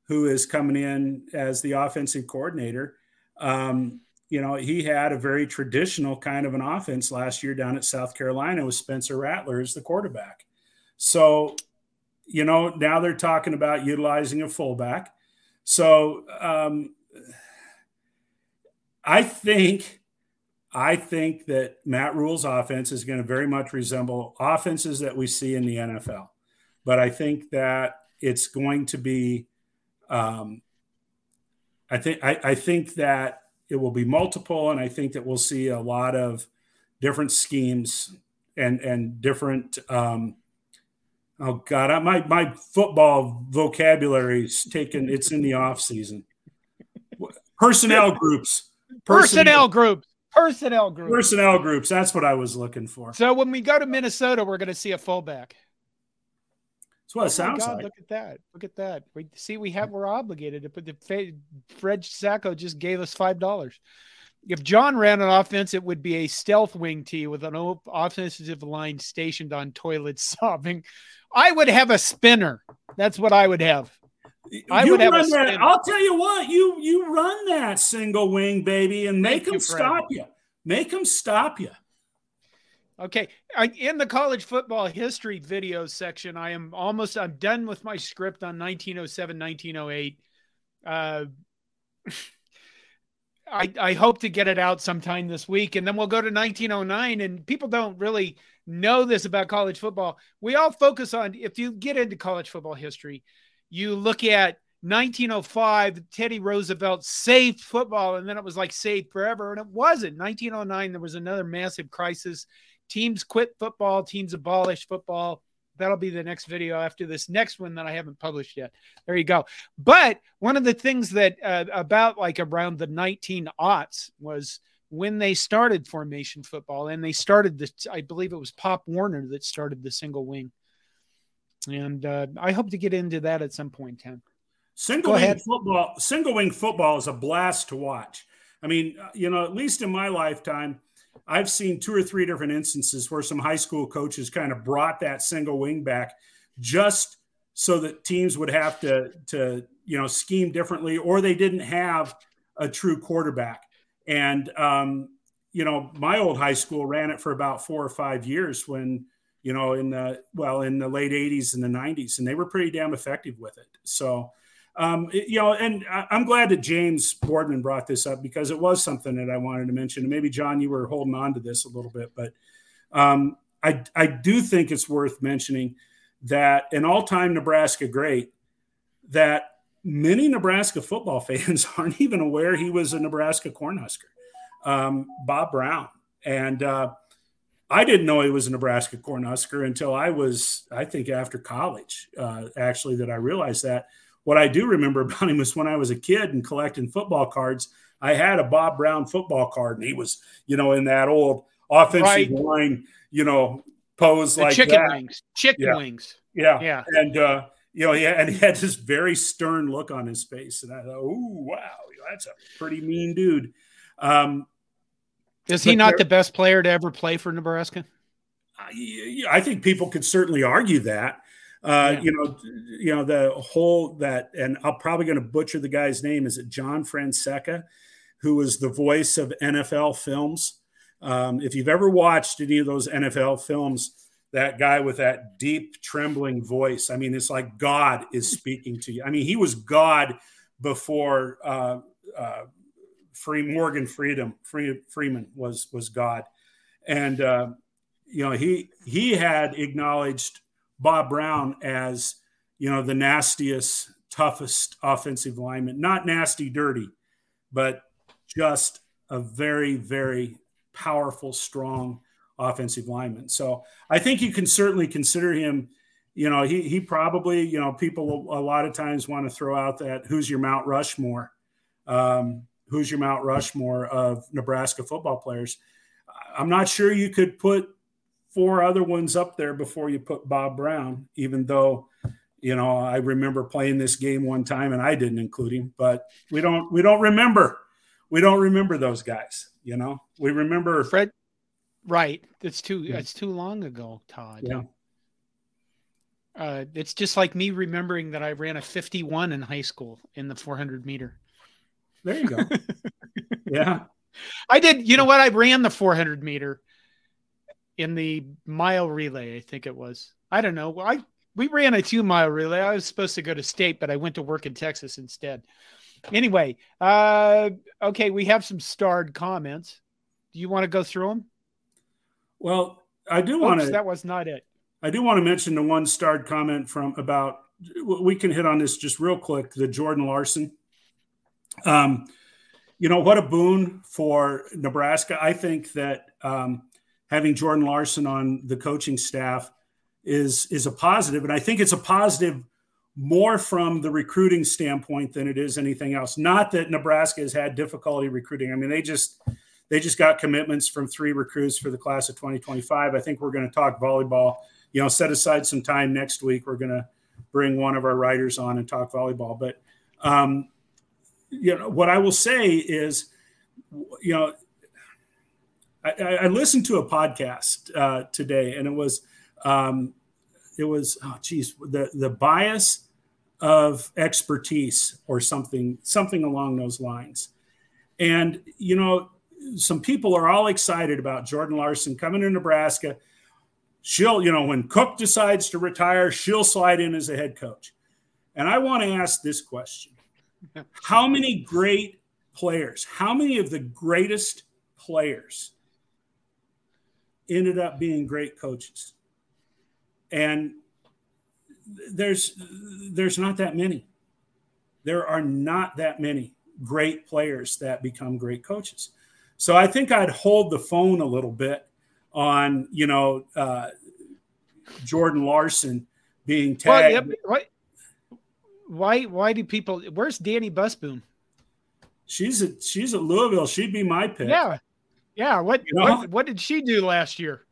who is coming in as the offensive coordinator. Um, you know, he had a very traditional kind of an offense last year down at South Carolina with Spencer Rattler as the quarterback. So, you know, now they're talking about utilizing a fullback. So, um, I think, I think that Matt Rhule's offense is going to very much resemble offenses that we see in the NFL, but I think that it's going to be, um, I think, I, I think that it will be multiple, and I think that we'll see a lot of different schemes and and different um, Oh God, I, my my football vocabulary is taken. It's in the off season. Personnel groups. Personnel, personnel groups. Personnel groups. Personnel groups. That's what I was looking for. So when we go to Minnesota, we're going to see a fullback. That's what it oh sounds God, like. Look at that. Look at that. We see we have we're obligated to put the Fred Sacco just gave us five dollars. If John ran an offense, it would be a stealth wing tee with an offensive line stationed on toilet sobbing. I would have a spinner. That's what I would have. I you would have a that. I'll tell you what, you you run that single wing, baby, and make Thank them you, stop you. Make them stop you. Okay, I, in the college football history video section, I am almost I'm done with my script on 1907, 1908. Uh, I, I hope to get it out sometime this week, and then we'll go to 1909. And people don't really know this about college football. We all focus on if you get into college football history, you look at 1905, Teddy Roosevelt saved football, and then it was like saved forever, and it wasn't. 1909, there was another massive crisis. Teams quit football, teams abolish football that'll be the next video after this next one that I haven't published yet. There you go. But one of the things that uh, about like around the 19 aughts was when they started formation football and they started this, I believe it was Pop Warner that started the single wing. And uh, I hope to get into that at some point in time. Single Go wing ahead. football, single wing football is a blast to watch. I mean, uh, you know, at least in my lifetime, I've seen two or three different instances where some high school coaches kind of brought that single wing back just so that teams would have to to you know scheme differently or they didn't have a true quarterback. And um, you know my old high school ran it for about four or five years when you know in the well in the late 80s and the 90s and they were pretty damn effective with it. So um, you know, and I'm glad that James Boardman brought this up because it was something that I wanted to mention. And maybe John, you were holding on to this a little bit, but um, I I do think it's worth mentioning that an all-time Nebraska great that many Nebraska football fans aren't even aware he was a Nebraska Cornhusker, um, Bob Brown, and uh, I didn't know he was a Nebraska Cornhusker until I was, I think, after college, uh, actually, that I realized that. What I do remember about him was when I was a kid and collecting football cards, I had a Bob Brown football card, and he was, you know, in that old offensive right. line, you know, pose the like chicken that. wings, chicken yeah. wings. Yeah, yeah, and uh, you know, yeah, and he had this very stern look on his face, and I thought, oh wow, that's a pretty mean dude. Um, Is he not the best player to ever play for Nebraska? I, I think people could certainly argue that. Uh, yeah. You know, you know the whole that, and I'm probably going to butcher the guy's name. Is it John Francesa, who was the voice of NFL films? Um, if you've ever watched any of those NFL films, that guy with that deep trembling voice, I mean, it's like God is speaking to you. I mean, he was God before uh, uh, Free Morgan Freedom Free, Freeman was was God, and uh, you know he he had acknowledged Bob Brown as you know the nastiest, toughest offensive lineman. Not nasty, dirty, but just a very, very powerful, strong offensive lineman. So I think you can certainly consider him. You know, he he probably you know people a lot of times want to throw out that who's your Mount Rushmore, um, who's your Mount Rushmore of Nebraska football players. I'm not sure you could put four other ones up there before you put Bob Brown, even though, you know, I remember playing this game one time and I didn't include him, but we don't, we don't remember. We don't remember those guys, you know, we remember Fred. Right. It's too, yeah. it's too long ago, Todd. Yeah. Uh, it's just like me remembering that I ran a 51 in high school in the 400 meter. There you go. yeah. I did. You know what? I ran the 400 meter in the mile relay, I think it was. I don't know. I we ran a two mile relay. I was supposed to go to state, but I went to work in Texas instead. Anyway, uh, okay, we have some starred comments. Do you want to go through them? Well, I do want to. That was not it. I do want to mention the one starred comment from about. We can hit on this just real quick. The Jordan Larson. Um, you know what a boon for Nebraska. I think that um, having Jordan Larson on the coaching staff is is a positive, and I think it's a positive more from the recruiting standpoint than it is anything else. Not that Nebraska has had difficulty recruiting. I mean, they just they just got commitments from three recruits for the class of 2025. I think we're going to talk volleyball. You know, set aside some time next week. We're going to bring one of our writers on and talk volleyball. But um, you know, what I will say is, you know, I, I listened to a podcast uh, today, and it was um, it was oh geez the the bias of expertise or something something along those lines. And you know some people are all excited about jordan larson coming to nebraska. She'll you know when cook decides to retire she'll slide in as a head coach. And i want to ask this question. How many great players how many of the greatest players ended up being great coaches and there's there's not that many. There are not that many great players that become great coaches. So I think I'd hold the phone a little bit on you know uh, Jordan Larson being tagged. Well, yeah, why, why why do people? Where's Dani Busboom? She's a she's at Louisville. She'd be my pick. Yeah, yeah. What you know? what, what did she do last year?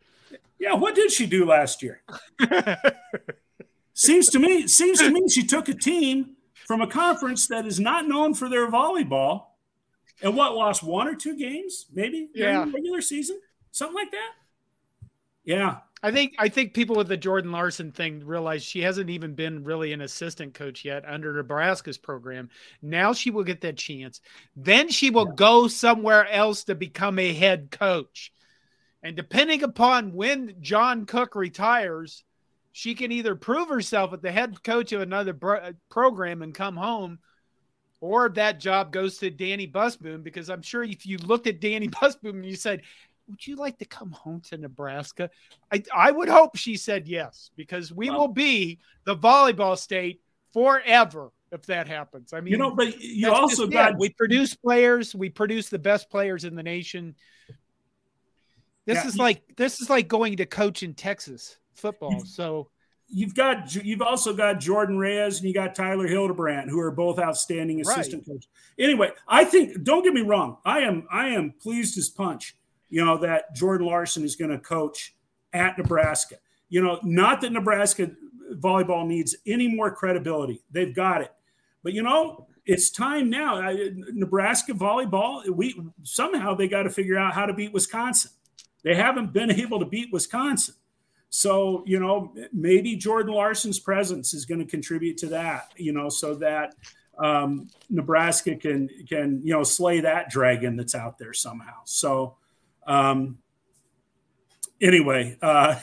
Yeah, what did she do last year? seems to me, seems to me she took a team from a conference that is not known for their volleyball and what lost one or two games, maybe yeah. regular season, something like that. Yeah. I think I think people with the Jordan Larson thing realize she hasn't even been really an assistant coach yet under Nebraska's program. Now she will get that chance. Then she will yeah. go somewhere else to become a head coach. And depending upon when John Cook retires, she can either prove herself at the head coach of another bro- uh, program and come home, or that job goes to Dani Busboom. Because I'm sure if you looked at Dani Busboom and you said, "Would you like to come home to Nebraska?" I, I would hope she said yes, because we will be the volleyball state forever if that happens. I mean, you know, but you also got we produce players, we produce the best players in the nation. This yeah, is like this is like going to coach in Texas football. You've, so you've got you've also got Jordan Reyes and you got Tyler Hildebrand, who are both outstanding assistant right. coaches. Anyway, I think don't get me wrong, I am I am pleased as punch, you know, that Jordan Larson is going to coach at Nebraska. You know, not that Nebraska volleyball needs any more credibility; they've got it. But you know, it's time now. Nebraska volleyball, we somehow they got to figure out how to beat Wisconsin. They haven't been able to beat Wisconsin. So, you know, maybe Jordan Larson's presence is going to contribute to that, you know, so that um, Nebraska can, can, you know, slay that dragon that's out there somehow. So, um, anyway, uh,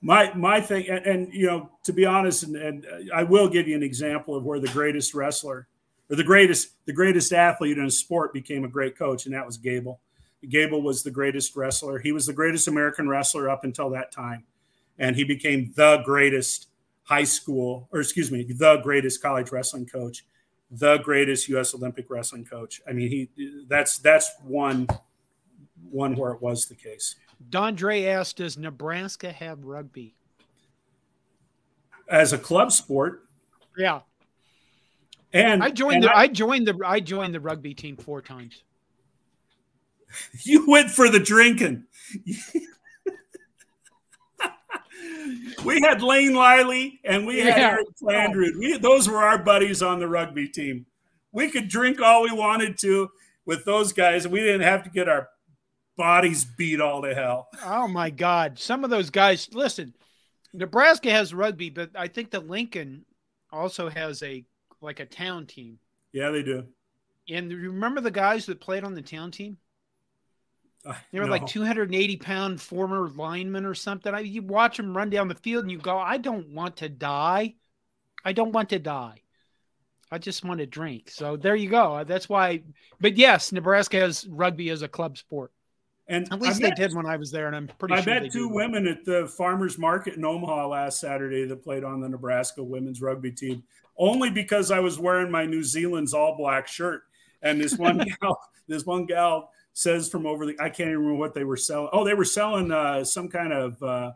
my, my thing, and, and, you know, to be honest, and, and I will give you an example of where the greatest wrestler or the greatest, the greatest athlete in a sport became a great coach, and that was Gable. Gable was the greatest wrestler. He was the greatest American wrestler up until that time. And he became the greatest high school, or excuse me, the greatest college wrestling coach, the greatest U.S. Olympic wrestling coach. I mean, he that's that's one one where it was the case. Dondre asked, "Does Nebraska have rugby as a club sport?" Yeah, and I joined and the I, I joined the I joined the rugby team four times. You went for the drinking. we had Lane Lively and we had yeah. Eric Flandreau. We, those were our buddies on the rugby team. We could drink all we wanted to with those guys, and we didn't have to get our bodies beat all to hell. Oh my God! Some of those guys. Listen, Nebraska has rugby, but I think that Lincoln also has a like a town team. Yeah, they do. And remember the guys that played on the town team? Uh, they were no. like 280 pound former linemen or something. I, you watch them run down the field and you go, I don't want to die. I don't want to die. I just want to drink. So there you go. That's why. But yes, Nebraska has rugby as a club sport. And at least met, they did when I was there, and I'm pretty I sure. I met two women at the farmers market in Omaha last Saturday that played on the Nebraska women's rugby team, only because I was wearing my New Zealand's all black shirt. And this one gal, this one gal says from over the I can't even remember what they were selling. Oh, they were selling uh, some kind of uh,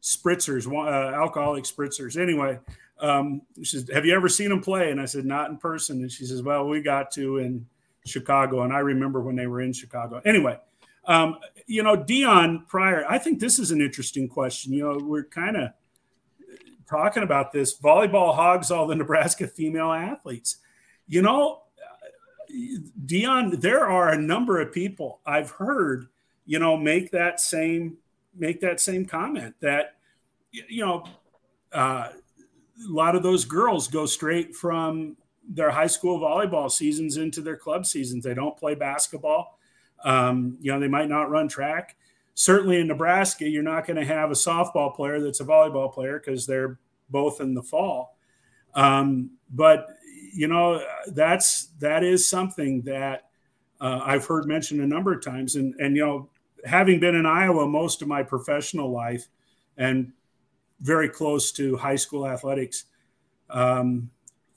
spritzers, uh, alcoholic spritzers. Anyway, um, she says, "Have you ever seen them play?" And I said, "Not in person." And she says, "Well, we got to in Chicago, and I remember when they were in Chicago." Anyway, um, you know, Dion Pryor. I think this is an interesting question. You know, we're kind of talking about this. Volleyball hogs all the Nebraska female athletes. You know, Dion, there are a number of people I've heard, you know, make that same make that same comment that you know uh, a lot of those girls go straight from their high school volleyball seasons into their club seasons. They don't play basketball. Um, you know, they might not run track. Certainly in Nebraska, you're not going to have a softball player that's a volleyball player because they're both in the fall. Um, but you know, that's that is something that uh, I've heard mentioned a number of times. And and you know, having been in Iowa most of my professional life, and very close to high school athletics. Um,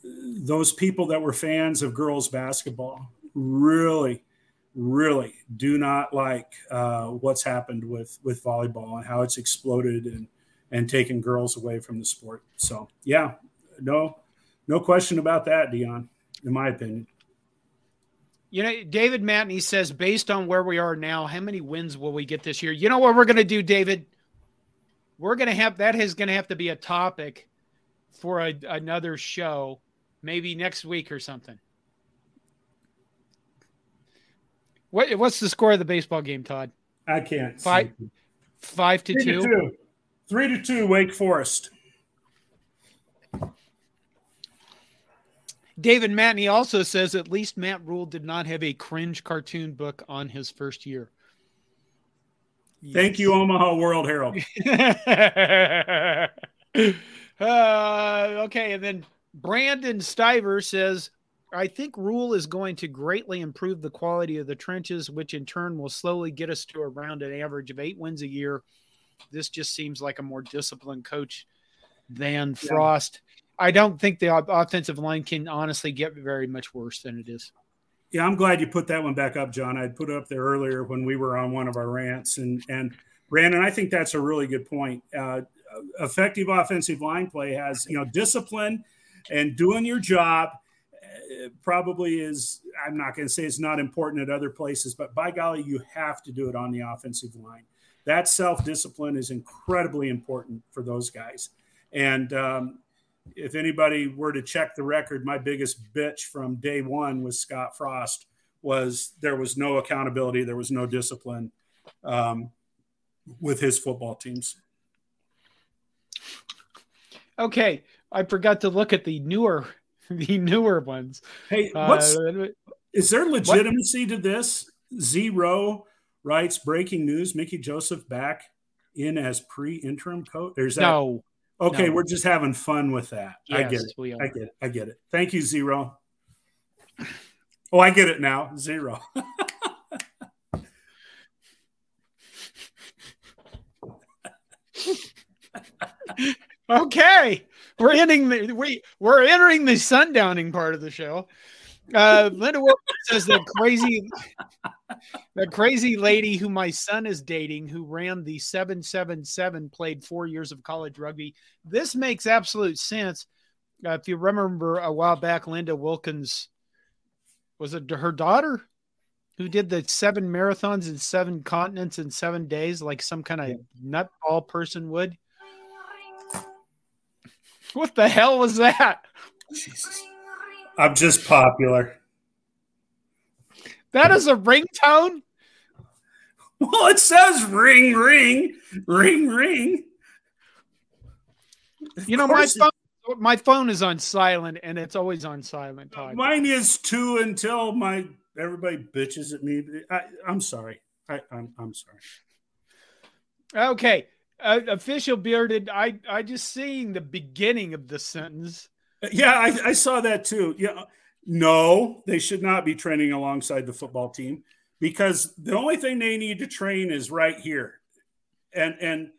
those people that were fans of girls basketball really, really do not like uh, what's happened with with volleyball and how it's exploded and and taken girls away from the sport. So yeah, no, no question about that, Dion. In my opinion. You know, David Matney says, based on where we are now, how many wins will we get this year? You know what we're going to do, David? we're going to have that is going to have to be a topic for a, another show, maybe next week or something. What what's the score of the baseball game, Todd? I can't. Five, five to Three two? to two. Three to two. Wake Forest. David Matney also says at least Matt Rhule did not have a cringe cartoon book on his first year. Thank you, Omaha World Herald. uh, okay, and then Brandon Stiver says, I think Rhule is going to greatly improve the quality of the trenches, which in turn will slowly get us to around an average of eight wins a year. This just seems like a more disciplined coach than Frost. Yeah. I don't think the offensive line can honestly get very much worse than it is. Yeah, I'm glad you put that one back up, John. I'd put it up there earlier when we were on one of our rants, and and Brandon, I think that's a really good point. Uh, effective offensive line play has you know discipline and doing your job. Probably is. I'm not going to say it's not important at other places, but by golly, you have to do it on the offensive line. That self discipline is incredibly important for those guys. And um, if anybody were to check the record, my biggest bitch from day one with Scott Frost was there was no accountability, there was no discipline um, with his football teams. Okay, I forgot to look at the newer, the newer ones. Hey, what's uh, is there legitimacy what? to this? Zero writes breaking news: Mickey Joseph back in as pre-interim coach. There's that. No, Okay, no. we're just having fun with that. Yes, I get it. I get it. I get it. Thank you, Zero. Oh, I get it now. Zero. okay, we're ending the we we're entering the sundowning part of the show. Uh, Linda Wilson says the crazy, the crazy lady who my son is dating, who ran the seven seven seven, played four years of college rugby. This makes absolute sense. Uh, if you remember a while back, Linda Wilkins was it her daughter who did the seven marathons in seven continents in seven days, like some kind of nutball person would. What the hell was that? Jesus. I'm just popular. That is a ringtone. Well, it says ring, ring, ring, ring. you know, my phone, my phone is on silent, and it's always on silent. Todd. Mine is too until my everybody bitches at me. I, am sorry. I, I'm I'm sorry. Okay, uh, official bearded. I I just seeing the beginning of the sentence yeah, I, I saw that too. Yeah, no, they should not be training alongside the football team because the only thing they need to train is right here, and and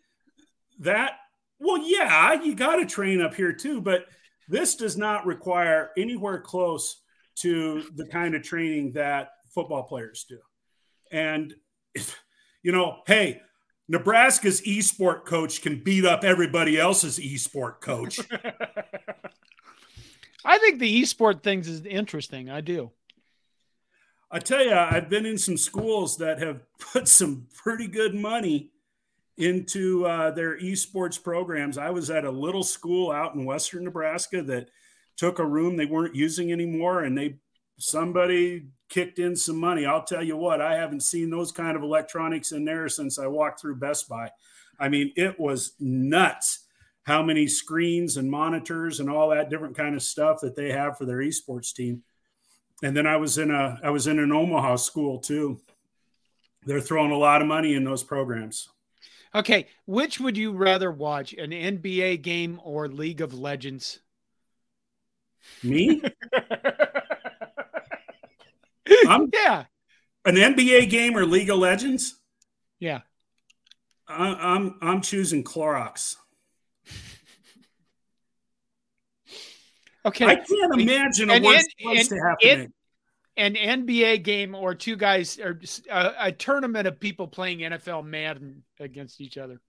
that. Well, yeah, you got to train up here too, but this does not require anywhere close to the kind of training that football players do. And you know, hey, Nebraska's esport coach can beat up everybody else's esport coach. I think the esport things is interesting. I do. I tell you, I've been in some schools that have put some pretty good money into uh, their esports programs. I was at a little school out in western Nebraska that took a room they weren't using anymore, and they somebody kicked in some money. I'll tell you what, I haven't seen those kind of electronics in there since I walked through Best Buy. I mean, it was nuts how many screens and monitors and all that different kind of stuff that they have for their esports team. And then I was in a I was in an Omaha school too. They're throwing a lot of money in those programs. Okay, which would you rather watch, an NBA game or League of Legends? Me? I'm, yeah. An NBA game or League of Legends? Yeah. I, I'm I'm choosing Clorox. Okay. I can't imagine a worse place to happen. An NBA game or two guys or a, a, tournament of people playing NFL Madden against each other.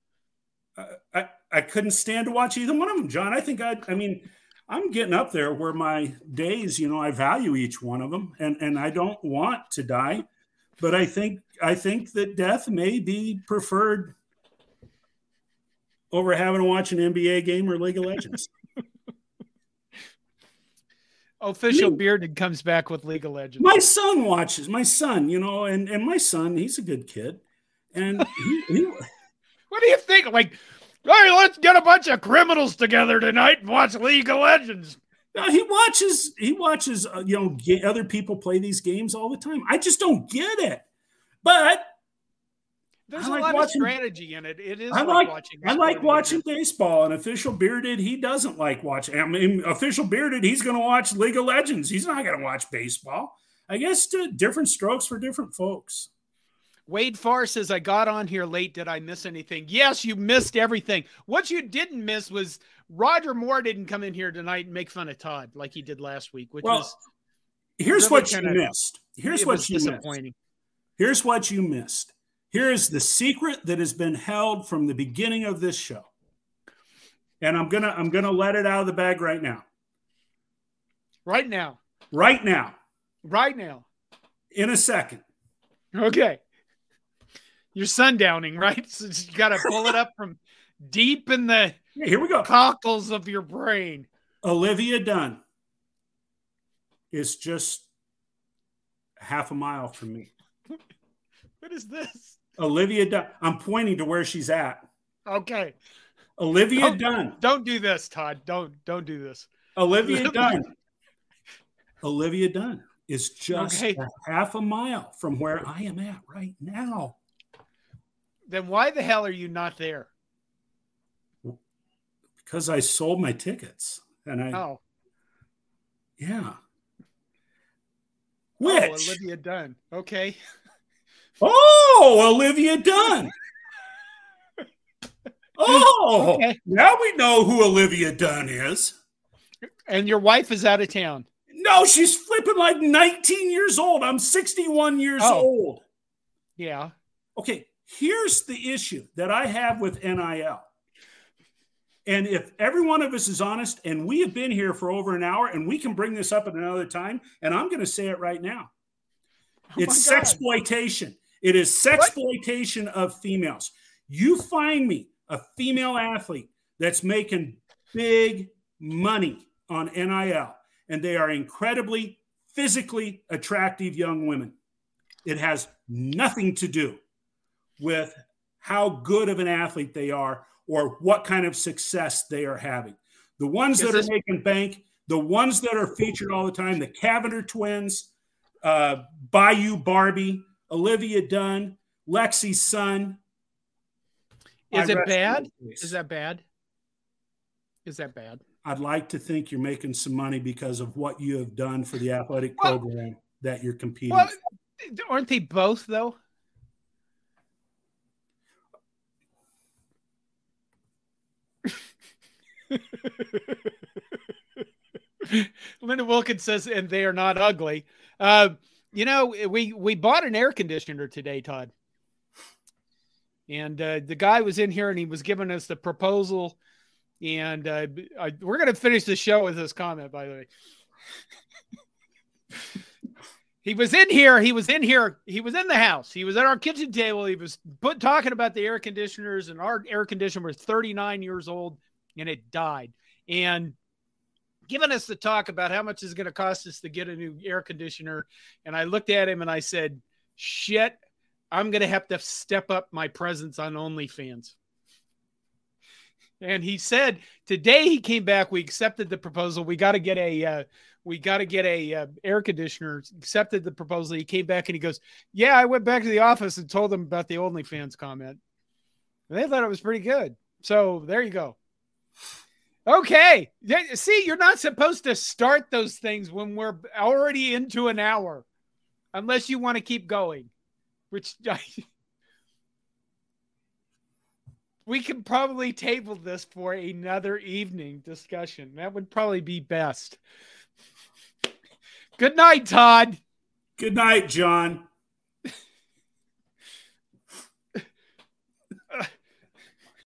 Uh, I I couldn't stand to watch either one of them, John. I think I I mean I'm getting up there where my days, you know, I value each one of them, and and I don't want to die, but I think I think that death may be preferred over having to watch an NBA game or League of Legends. Oh, Official Bearded comes back with League of Legends. My son watches. My son, you know, and and my son, he's a good kid, and he, he what do you think? Like Hey, let's get a bunch of criminals together tonight and watch League of Legends. Uh, he watches. He watches. Uh, you know, other people play these games all the time. I just don't get it. But there's I a like lot watching, of strategy in it. It is. I like, like watching. I like watching baseball. And official bearded, he doesn't like watching. I mean, official bearded, he's going to watch League of Legends. He's not going to watch baseball. I guess different strokes for different folks. Wade Farr says, I got on here late. Did I miss anything? Yes, you missed everything. What you didn't miss was Roger Moore didn't come in here tonight and make fun of Todd like he did last week, which well, was. Here's really what you missed. Here's what you missed. Here's what you missed. Here's the secret that has been held from the beginning of this show. And I'm gonna I'm gonna let it out of the bag right now. Right now. Right now. Right now. In a second. Okay. You're sundowning, right? So you got to pull it up from deep in the here we go cockles of your brain. Olivia Dunne is just half a mile from me. what is this? Olivia Dunne. I'm pointing to where she's at. Okay. Olivia don't, Dunne. Don't do this, Todd. Don't don't do this. Olivia Dunne. Olivia Dunne is just okay. a half a mile from where I am at right now then why the hell are you not there? Because I sold my tickets and I. Oh. Yeah. Oh, Which? Oh, Olivia Dunne. Okay. Oh, Olivia Dunne. oh, okay. now we know who Olivia Dunne is. And your wife is out of town. No, she's flipping like 19 years old. I'm 61 years oh. old. Yeah. Okay. Here's the issue that I have with NIL. And if every one of us is honest, and we have been here for over an hour, and we can bring this up at another time, and I'm going to say it right now. Oh it's sexploitation. It is sexploitation of females. You find me a female athlete that's making big money on NIL, and they are incredibly physically attractive young women. It has nothing to do with how good of an athlete they are or what kind of success they are having. The ones that are making bank, the ones that are featured all the time, the Cavinder twins, uh, Bayou Barbie, Olivia Dunne, Lexi Sun. Is it bad? Is that bad? Is that bad? I'd like to think you're making some money because of what you have done for the athletic well, program that you're competing. Well, aren't they both though? Linda Wilkins says, and they are not ugly. Uh, you know, we we bought an air conditioner today, Todd. And uh, the guy was in here and he was giving us the proposal. And uh, I, we're going to finish the show with this comment, by the way. he was in here. He was in here. He was in the house. He was at our kitchen table. He was put talking about the air conditioners, and our air conditioner was 39 years old and it died. And giving us the talk about how much is going to cost us to get a new air conditioner. And I looked at him and I said, shit, I'm going to have to step up my presence on OnlyFans. And he said today he came back. We accepted the proposal. We got to get a uh, we got to get a uh, air conditioner. Accepted the proposal. He came back and he goes, "Yeah, I went back to the office and told them about the OnlyFans comment. And they thought it was pretty good. So there you go. Okay. See, you're not supposed to start those things when we're already into an hour, unless you want to keep going, which we can probably table this for another evening discussion. That would probably be best. Good night, Todd. Good night, John.